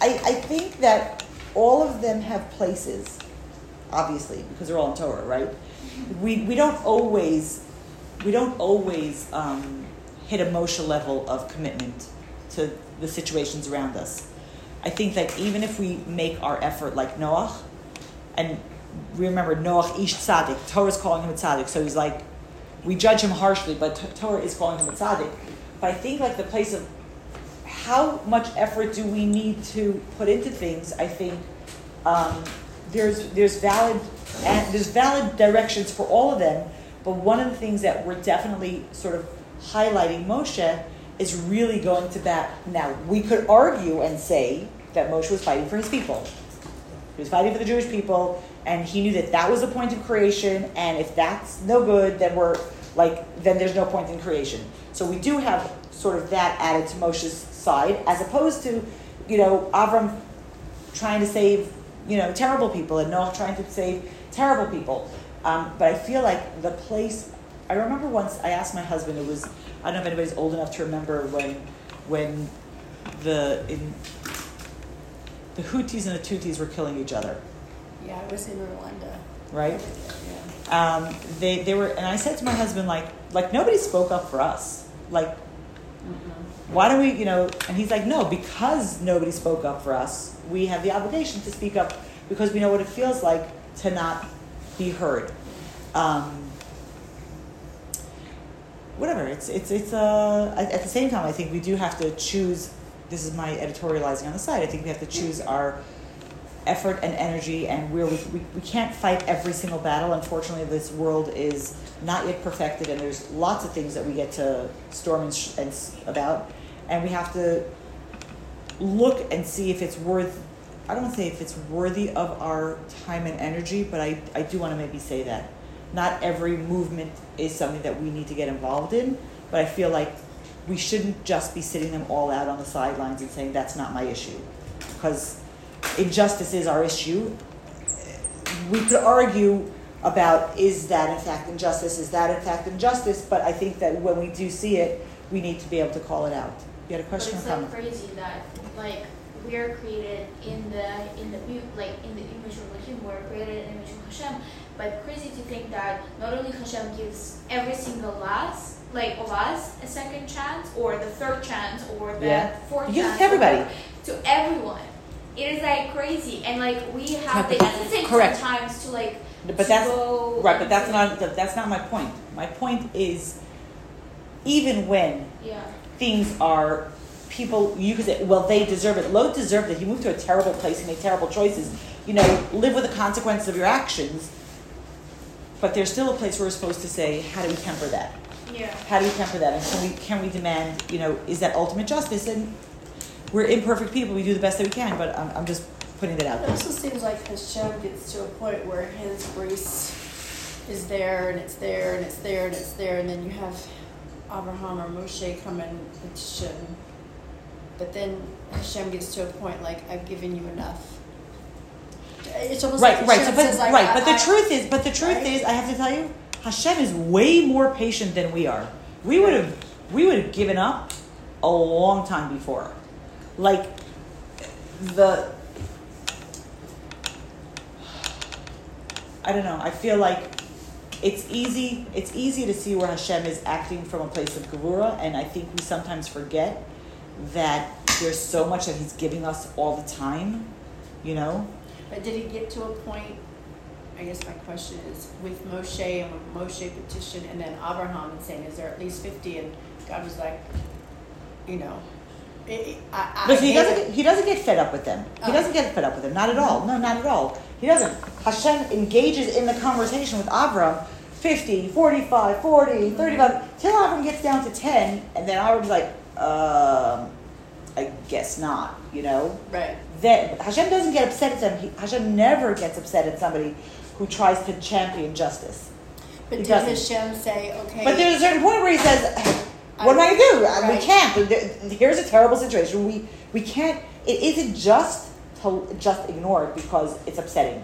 I, I think that all of them have places, obviously, because they're all in Torah, right? We, we don't always we don't always um, hit a Moshe level of commitment to the situations around us. I think that even if we make our effort like Noach, and we remember Noach ish tzaddik, Torah is calling him a tzaddik, so he's like, we judge him harshly, but Torah is calling him a tzaddik. But I think like the place of how much effort do we need to put into things? I think um, there's there's valid and there's valid directions for all of them. But one of the things that we're definitely sort of highlighting Moshe is really going to bat. Now, we could argue and say that Moshe was fighting for his people. He was fighting for the Jewish people, and he knew that that was the point of creation. And if that's no good, then we're like, then there's no point in creation. So we do have sort of that added to Moshe's side, as opposed to, you know, Avram trying to save, you know, terrible people, and Noah trying to save terrible people. Um, but I feel like the place. I remember once I asked my husband. It was I don't know if anybody's old enough to remember when when the in the Hutus and the Tutsis were killing each other, Yeah, I was in Rwanda. right? Yeah. Um, they they were, and I said to my husband like like nobody spoke up for us. Like why don't we, you know? And he's like, no, because nobody spoke up for us, we have the obligation to speak up because we know what it feels like to not be heard. Um, whatever. It's it's it's uh at, the same time I think we do have to choose this is my editorializing on the side. I think we have to choose our effort and energy and where we, we, we can't fight every single battle. Unfortunately, this world is not yet perfected and there's lots of things that we get to storm and, sh- and about. And we have to look and see if it's worth, I don't want to say if it's worthy of our time and energy, but I, I do want to maybe say that. Not every movement is something that we need to get involved in, but I feel like we shouldn't just be sitting them all out on the sidelines and saying that's not my issue. Because injustice is our issue. We could argue about is that in fact injustice, is that in fact injustice, but I think that when we do see it, we need to be able to call it out. You had a But question it's or so comment? crazy that like we are created in the in the like in the image of Elohim. We're created in the image of Hashem. But crazy to think that not only Hashem gives every single last like of us a second chance or the third chance or the Yeah. fourth it chance to everybody. to everyone. It is like crazy and like we have but the instinct correct. sometimes to like But to that's right. But that's not that's not my point. My point is, even when yeah things are people you could say well they deserve it Lot deserved it he moved to a terrible place he made terrible choices you know live with the consequences of your actions but there's still a place where we're supposed to say how do we temper that? Yeah. How do we temper that? And can we can we demand you know is that ultimate justice? And we're imperfect people. We do the best that we can but i'm, I'm just putting that out It also seems like Hashem gets to a point where his grace is there and it's there and it's there and it's there, and then you have Abraham or Moshe come and petition. But then Hashem gets to a point like, I've given you enough. It's almost right like right so, but, like, right I- but the I- truth is but the truth Right? is i have to tell you hashem is way more patient than we are. We would have we would have given up a long time before. Like the i don't know i feel like it's easy it's easy to see where hashem is acting from a place of gevura and i think we sometimes forget that there's so much that he's giving us all the time you know But did it get to a point? I guess my question is with Moshe and with Moshe petition and then Abraham and saying, is there at least 50? And God was like, you know, it, I, I But he doesn't. Get, he doesn't get fed up with them. He Oh. doesn't get fed up with them. Not at all. No, not at all. He doesn't. Hashem engages in the conversation with Avram 50, 45, 40, 35, till Avram gets down to 10, and then Avram's like, um, I guess not, you know? Right. Then Hashem doesn't get upset at them. He, Hashem never gets upset at somebody who tries to champion justice. But He doesn't. Hashem say, okay? But there's a certain point where he says, "What am I gonna do? Uh, We can't. Here's a terrible situation. We we can't. It isn't just to just ignore it because it's upsetting,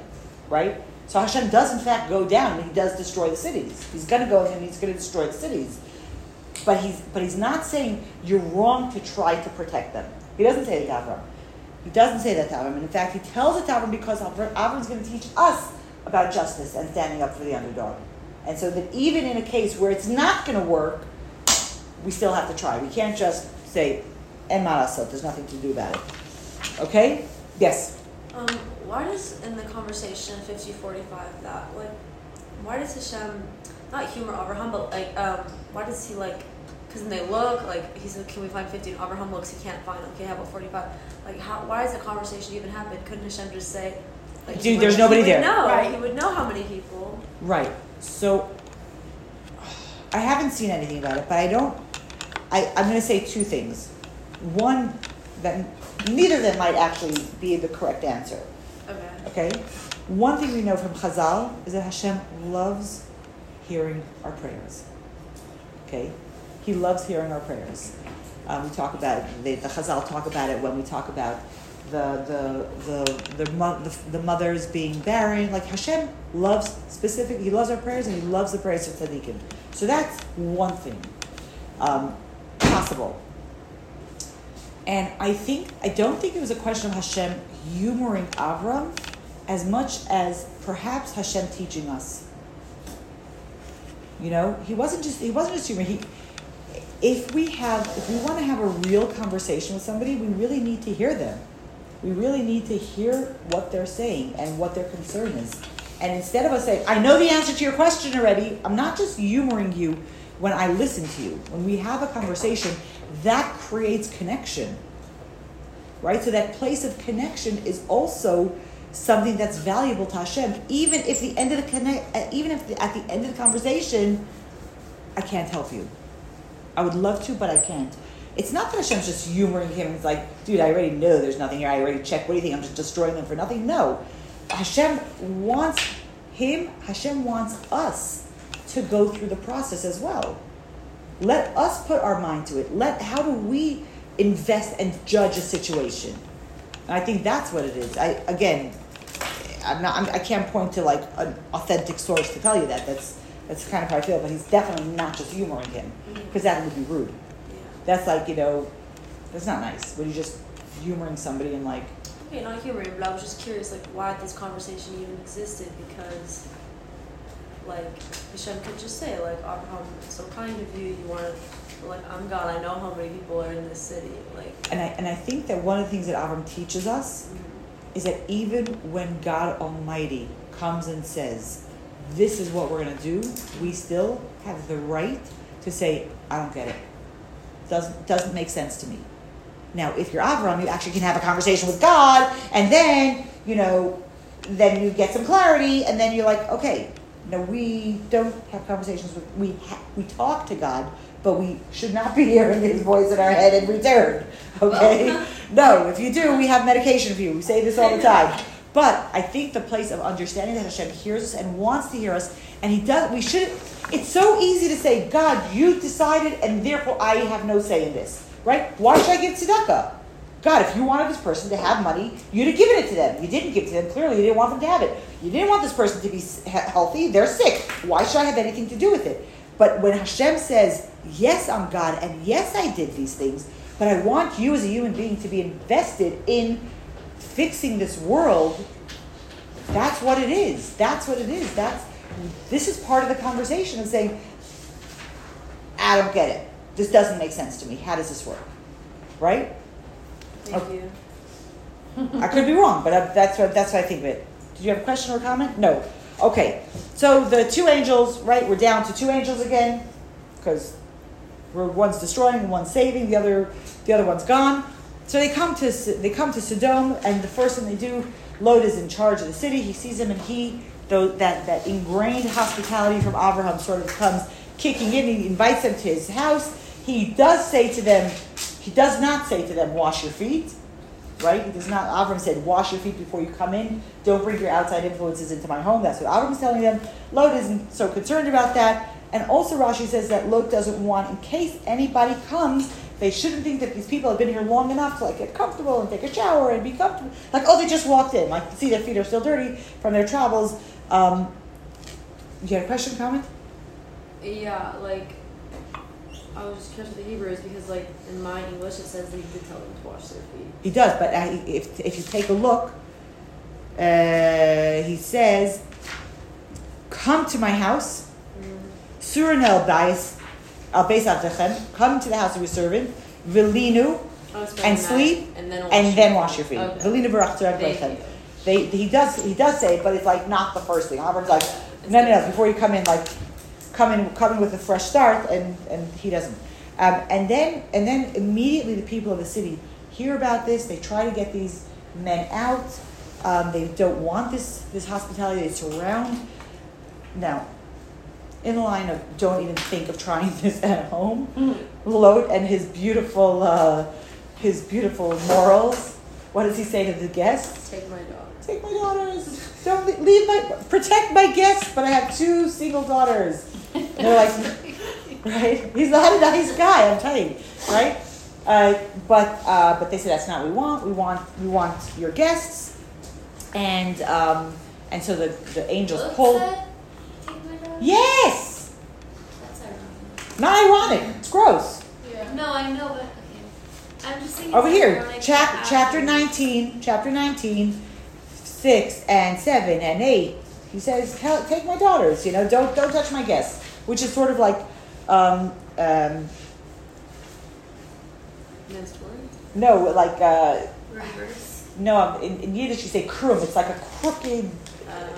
right? So Hashem does in fact go down and he does destroy the cities. He's gonna go and he's gonna destroy the cities. But he's but he's not saying you're wrong to try to protect them. He doesn't say that to Avram. He doesn't say that to Avram. In fact, he tells it to Avram because Avram, Avram's going to teach us about justice and standing up for the underdog. And so that even in a case where it's not going to work, we still have to try. We can't just say, "En marasot," there's nothing to do about it. Okay? Yes. Um, why does in the conversation 50-45 that like why does Hashem not humor Abraham but like um why does he like because then they look like he said can we find 50 and Abraham looks he can't find them okay how about 45 like how why does the conversation even happen couldn't Hashem just say like, he Dude, would- there's nobody there. know Right. he would know how many people Right. So I haven't seen anything about it, but I don't. I, I'm going to say two things. One, that neither of them might actually be the correct answer. okay Okay? One thing we know from Chazal is that Hashem loves hearing our prayers. Okay? He loves hearing our prayers. Um, we talk about the, the Chazal talk about it when we talk about the the the the, mo- the, the mothers being barren. Like Hashem loves specific. He loves our prayers and he loves the prayers of tzaddikim. So that's one thing um, possible. And I think I don't think it was a question of Hashem humoring Avram as much as perhaps Hashem teaching us. You know, he wasn't just he wasn't just humoring. He, if we have if we want to have a real conversation with somebody, we really need to hear them. We really need to hear what they're saying and what their concern is. And instead of us saying, I know the answer to your question already, I'm not just humoring you when I listen to you. When we have a conversation, that creates connection. Right? So that place of connection is also something that's valuable to Hashem. Even if the end of the connect, uh, even if the, at the end of the conversation, I can't help you. I would love to, but I can't. It's not that Hashem's just humoring him. It's like, dude, I already know there's nothing here. I already checked. What do you think? I'm just destroying them for nothing? No. Hashem wants him, Hashem wants us to go through the process as well. Let us put our mind to it. Let how do we invest and judge a situation? And I think that's what it is. I again, I'm not. I'm, I can't point to like an authentic source to tell you that. That's that's kind of how I feel. But he's definitely not just humoring him mm-hmm. because that would be rude. That's like you know, that's not nice. When you're just humoring somebody and like Okay, not humoring, but I was just curious, like, why this conversation even existed because, like, Hashem could just say, like, Abraham, so kind of you. You want to, like, I'm God. I know how many people are in this city. Like, And I, and I think that one of the things that Avram teaches us mm-hmm. is that even when God Almighty comes and says, this is what we're going to do, we still have the right to say, I don't get it. Doesn't, doesn't make sense to me. Now, if you're Avram, you actually can have a conversation with God, and then, you know, then you get some clarity, and then you're like, okay, no, we don't have conversations with, we, ha- we talk to God, but we should not be hearing his voice in our head in return. Okay? no, if you do, we have medication for you. We say this all the time. But I think the place of understanding that Hashem hears us and wants to hear us, and He does, we should. It's so easy to say, God, you decided, and therefore I have no say in this, right? Why should I give tzedakah? God, if you wanted this person to have money, you'd have given it to them. You didn't give it to them. Clearly, you didn't want them to have it. You didn't want this person to be healthy. They're sick. Why should I have anything to do with it? But when Hashem says, Yes, I'm God, and yes, I did these things, but I want you as a human being to be invested in fixing this world, that's what it is. That's what it is. That's this is part of the conversation of saying, I don't get it. This doesn't make sense to me. How does this work? Right? thank Okay. you. I could be wrong, but I, that's what that's what I think of it. Did you have a question or a comment? No. Okay. So the two angels, right? We're down to two angels again, because we're one's destroying one's saving. The other, the other one's gone. So they come to they come to Sodom, and the first thing they do, Lot is in charge of the city. He sees him, and he though that that ingrained hospitality from Abraham sort of comes kicking in. He invites them to his house. He does say to them, he does not say to them, "Wash your feet." right? He does not. Avram said, "Wash your feet before you come in. Don't bring your outside influences into my home." That's what Avram is telling them. Lot isn't so concerned about that, and also Rashi says that Lot doesn't want, in case anybody comes, they shouldn't think that these people have been here long enough to like get comfortable and take a shower and be comfortable. Like, oh, they just walked in. Like, see their feet are still dirty from their travels. Um, you had a question, comment? Yeah, like, I was just curious with the Hebrews because, like, in my English it says that you could tell them to wash their feet. He does, but uh, if if you take a look, uh, he says, "Come to my house, Surinel bais al. Come to the house of your servant, vilinu, I And sleep, and then wash and your then feet. wash your feet. Okay. Vilinu barach tzarech Thank lechem." you. They he does he does say, it, but it's like not the first thing. Avram's like, no, no, no. Before you come in, like come in come in with a fresh start, and and he doesn't. Um, and then and then immediately the people of the city hear about this. They try to get these men out. Um, they don't want this this hospitality. They surround. Now, in the line of don't even think of trying this at home. Lot and his beautiful uh, his beautiful morals what does he say to the guests? Take my dog. Take my daughters. Don't le- leave my protect my guests, but I have two single daughters. And they're like, right? He's not a nice guy, I'm telling you, right? Uh, but uh, but they say that's not what we want. We want we want your guests, and um, and so the the angels Luke Yes, That's ironic. not ironic. It's gross. Yeah. No, I know, but okay. I'm just thinking. Over here, ironic chap- chapter 19, chapter 19, 6 and 7 and 8. He says, take my daughters, you know, don't, don't touch my guests. Which is sort of like, um, um, Next word. no, like, uh, Reverse. no, in, in Yiddish you say krum. It's like a crooked,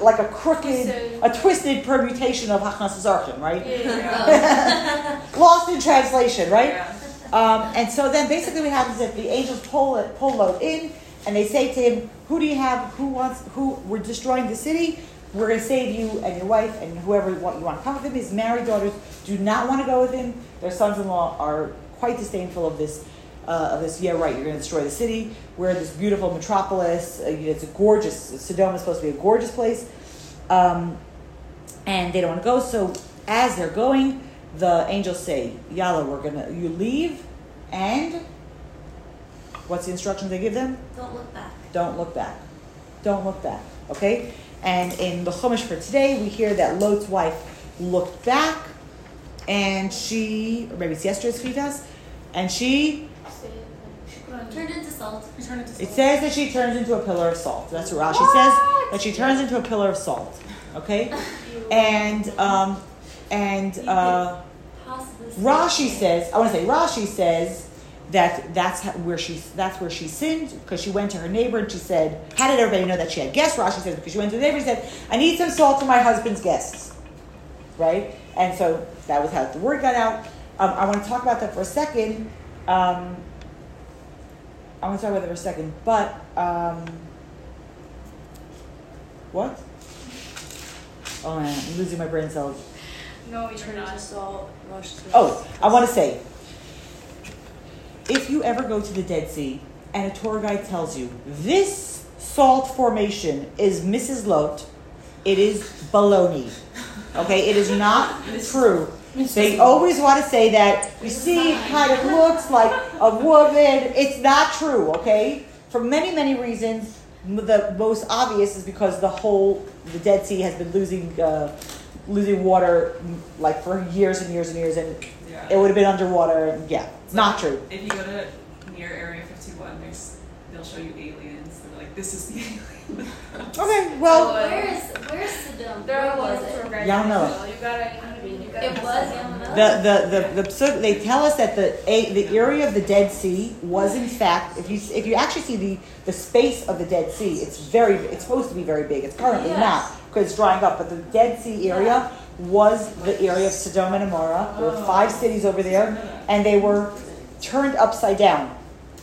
like a crooked, Twisted. a twisted permutation of Hachnasas Orchim, right? Yeah. Lost in translation, right? Yeah. Um, and so then basically what happens is the angels pull it, pull Lot in, and they say to him, "Who do you have? Who wants? Who? We're destroying the city. We're going to save you and your wife and whoever you want, you want to come with him." His married daughters do not want to go with him. Their sons-in-law are quite disdainful of this. Uh, of this, yeah, right. You're going to destroy the city. We're this beautiful metropolis. Uh, it's a gorgeous. Sodom is supposed to be a gorgeous place, um, and they don't want to go. So as they're going, the angels say, Yalla, we're gonna you leave and what's the instructions they give them? Don't look back. Don't look back. Don't look back. Okay? And in the Chumash for today, we hear that Lot's wife looked back and she, or maybe it's yesterday's Chitas, and she, Turned into salt. Return it to it says that she turns into a pillar of salt. That's what Rashi says, that she turns into a pillar of salt. Okay? And, um, and, uh, Rashi says, I want to say Rashi says that that's how- where she that's where she sinned because she went to her neighbor and she said, "How did everybody know that she had guests?" Rashi says because she went to the neighbor and said, "I need some salt for my husband's guests," right? And so that was how the word got out. Um, I want to talk about that for a second. Um, I want to talk about that for a second, but um, what? Oh man, I'm losing my brain cells. No, you're Turn not. salt. Oh, I want to say, if you ever go to the Dead Sea and a tour guide tells you this salt formation is Mrs. Lot, it is baloney. Okay, it is not true. They always want to say that. You see, it kind of looks like a woman. It's not true. Okay, for many many reasons. The most obvious is because the whole the Dead Sea has been losing uh, losing water like for years and years and years, and Yeah. it would have been underwater. And yeah, it's not true. If you go to near Area 51, there's they'll show you aliens. They're like, this is the alien. Okay, well, Where uh, is where's Sodom? There Where are was it? of guys. You gotta, I you gotta. It was Yamanua. the the the, the so they tell us that the a, the area of the Dead Sea was in fact, if you if you actually see the the space of the Dead Sea, it's very it's supposed to be very big. It's currently Yes. not because it's drying up, but the Dead Sea area was the area of Sodom and Amorah. There were oh. five cities over there, and they were turned upside down.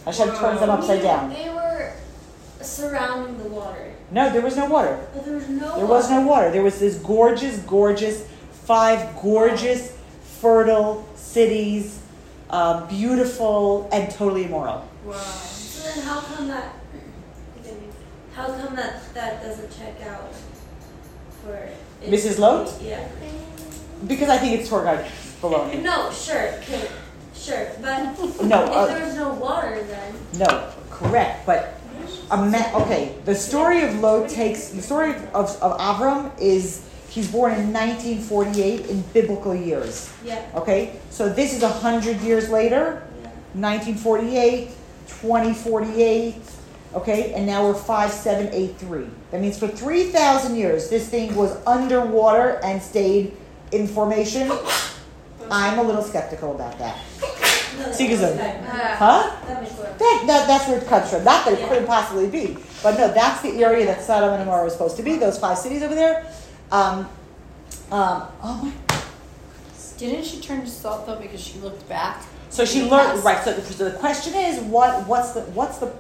Hashem turns them upside down. Surrounding the water. No, there was no water. But there was no. There was no water. There was this gorgeous, gorgeous, five gorgeous, fertile cities, uh, beautiful and totally immoral. wow. So then, how come that? How come that that doesn't check out for Mrs. Lot? Yeah. Because I think it's tour guide baloney. No, sure, sure, but No, if uh, there was no water, then no, correct. But ima- okay, the story of Lot takes the story of, of Avram is he's born in 1948 in biblical years. yeah, Okay, so this is hundred years later. yeah. 1948, 2048, okay, and now we're 5783. That means for 3,000 years, this thing was underwater and stayed in formation. I'm a little skeptical about that. No, Sikhism. Huh? That. That, that, that's where it comes from. Not that it Yeah. couldn't possibly be, but no, that's the area that Sodom and Gomorrah was supposed to be, those five cities over there. Um, um, oh my Didn't she turn to salt though because she looked back? So she learned right. So the, so the question is, what what's the what's the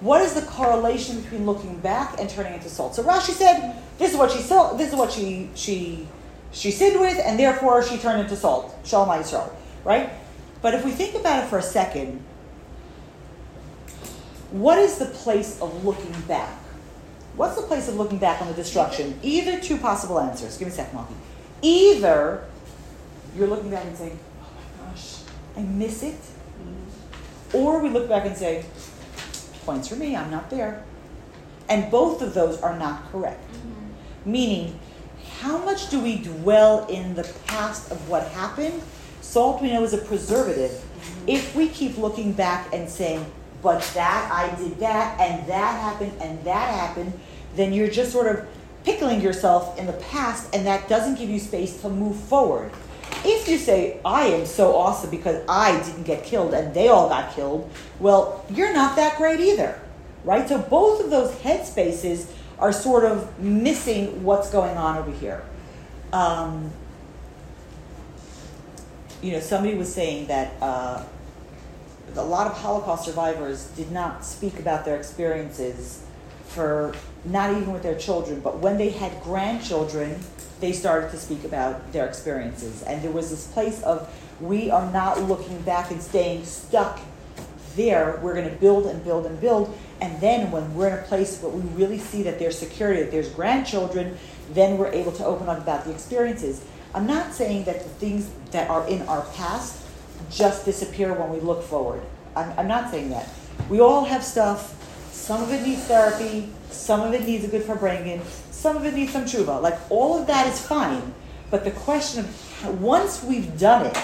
what is the correlation between looking back and turning into salt? So Rashi said, this is what she saw. This is what she she she sinned with, and therefore she turned into salt. Shalom Yisrael, right? But if we think about it for a second, what is the place of looking back? What's the place of looking back on the destruction? Either two possible answers. Give me a second, Monkey. Either you're looking back and saying, oh my gosh, I miss it. Or we look back and say, points for me, I'm not there. And both of those are not correct. Mm-hmm. Meaning, how much do we dwell in the past of what happened? Salt we know is a preservative. If we keep looking back and saying, but that, I did that, and that happened, and that happened, then you're just sort of pickling yourself in the past, and that doesn't give you space to move forward. If you say, I am so awesome because I didn't get killed and they all got killed, well, you're not that great either, right? So both of those headspaces are sort of missing what's going on over here. Um, you know, somebody was saying that uh, a lot of Holocaust survivors did not speak about their experiences for not even with their children, but when they had grandchildren, they started to speak about their experiences. And there was this place of we are not looking back and staying stuck there. We're going to build and build and build. And then when we're in a place where we really see that there's security, that there's grandchildren, then we're able to open up about the experiences. I'm not saying that the things that are in our past just disappear when we look forward. I'm, I'm not saying that. We all have stuff. Some of it needs therapy. Some of it needs a good farbrengen. Some of it needs some tshuva. Like all of that is fine. But the question of once we've done it,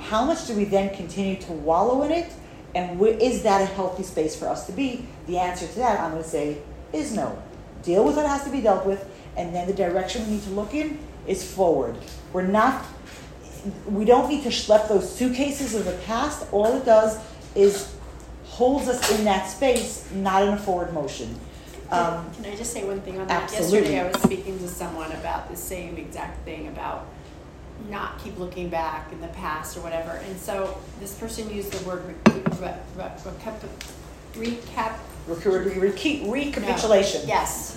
how much do we then continue to wallow in it? And wh- is that a healthy space for us to be? The answer to that, I'm going to say, is no. Deal with what has to be dealt with, and then the direction we need to look in is forward. We're not, we don't need to schlep those suitcases of the past. All it does is holds us in that space, not in a forward motion. Um, Can I just say one thing on that? absolutely. Yesterday, I was speaking to someone about the same exact thing about not keep looking back in the past or whatever. And so this person used the word re- re- re- recap, recap. Re- re- re- recapitulation. Yes.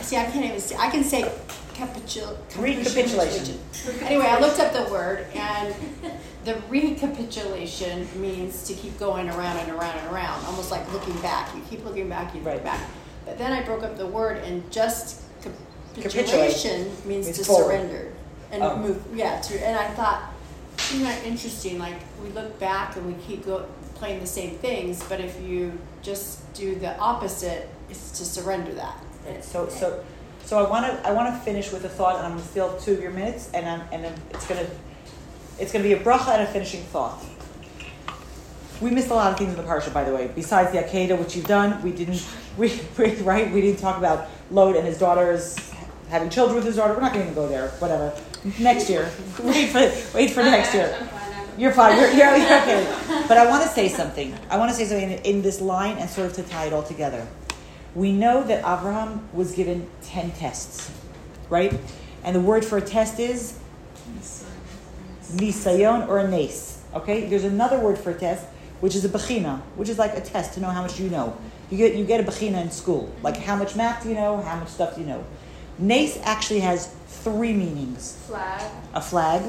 See, I can't even say. I can say capitul. Recapitulation. Anyway, I looked up the word, and the recapitulation means to keep going around and around and around, almost like looking back. You keep looking back, you Right. back. But then I broke up the word, and just Capitulate. capitulation means Means to forward. surrender and Oh. move. Yeah, to, and I thought, isn't that interesting? Like we look back and we keep go, playing the same things, but if you just do the opposite, it's to surrender that. So, so, so I want to, I want to finish with a thought, and I'm going to steal two of your minutes, and I'm, and then it's going to, it's going to be a bracha and a finishing thought. We missed a lot of things in the parsha, by the way. Besides the Akedah, which you've done, we didn't, we, we right, we didn't talk about Lot and his daughters having children with his daughter. We're not going to go there. Whatever. Next year. Wait for, wait for next year. You're fine. You're, you're, you're okay. But I want to say something. I want to say something in, in this line and sort of to tie it all together. We know that Abraham was given 10 tests, right? And the word for a test is nisayon or a nace, okay? There's another word for a test, which is a bechina, which is like a test to know how much you know. You get, you get a bechina in school. Like how much math do you know? How much stuff do you know? Nace actually has three meanings. Flag. A flag,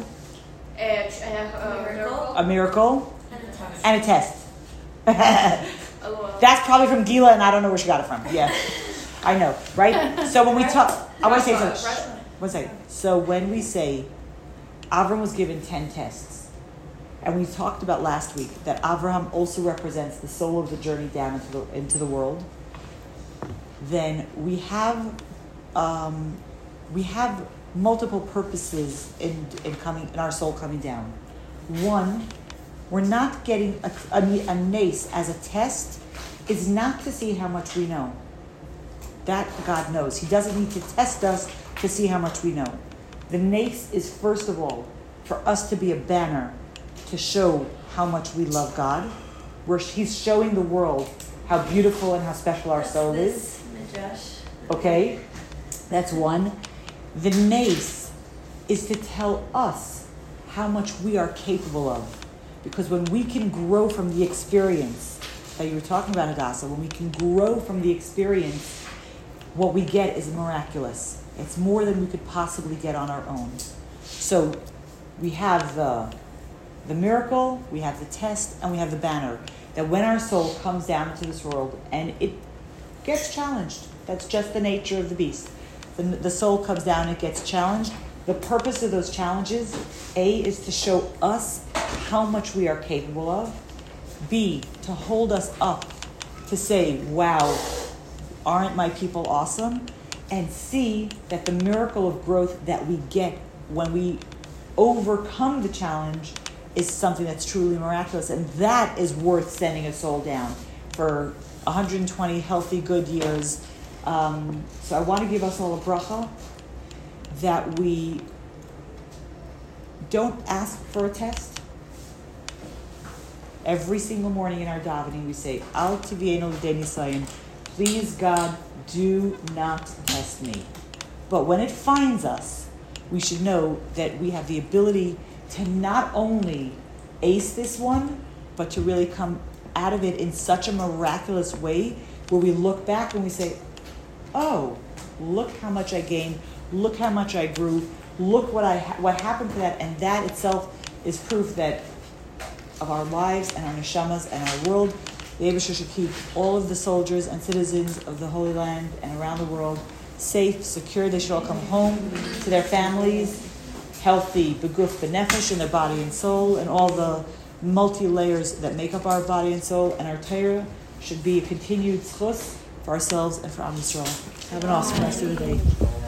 Uh, uh, Miracle. a miracle, And a test. and a test. That's probably from Gila, and I don't know where she got it from. Yeah, I know, right? So when we talk, I want to say something. One second. So when we say Avram was given ten tests, and we talked about last week that Avraham also represents the soul of the journey down into the into the world, then we have um, we have multiple purposes in in coming in our soul coming down. One, we're not getting a, a, a nace as a test is not to see how much we know. That God knows. He doesn't need to test us to see how much we know. The nace is first of all for us to be a banner to show how much we love God. Where He's showing the world how beautiful and how special our soul is. Okay? That's one. The nace is to tell us how much we are capable of. Because when we can grow from the experience that you were talking about, Hadassah, when we can grow from the experience, what we get is miraculous. It's more than we could possibly get on our own. So we have the, the miracle, we have the test, and we have the banner. that when our soul comes down into this world and it gets challenged, that's just the nature of the beast. The, the soul comes down, it gets challenged. The purpose of those challenges, A, is to show us how much we are capable of. B, to hold us up, to say, wow, aren't my people awesome? And C, that the miracle of growth that we get when we overcome the challenge is something that's truly miraculous. And that is worth sending a soul down for 120 healthy, good years. Um, so I want to give us all a bracha that we don't ask for a test. Every single morning in our davening, we say, Al tivienu Please, God, do not test me. But when it finds us, we should know that we have the ability to not only ace this one, but to really come out of it in such a miraculous way where we look back and we say, oh, look how much I gained, look how much I grew, look what I what happened to that, and that itself is proof that of our lives and our neshamas and our world. The Aibershter should keep all of the soldiers and citizens of the Holy Land and around the world safe, secure. They should all come home to their families, healthy, beguf, benefesh in their body and soul, and all the multi layers that make up our body and soul. And our Torah should be a continued zchus for ourselves and for Am Yisrael. Have an awesome rest of the day.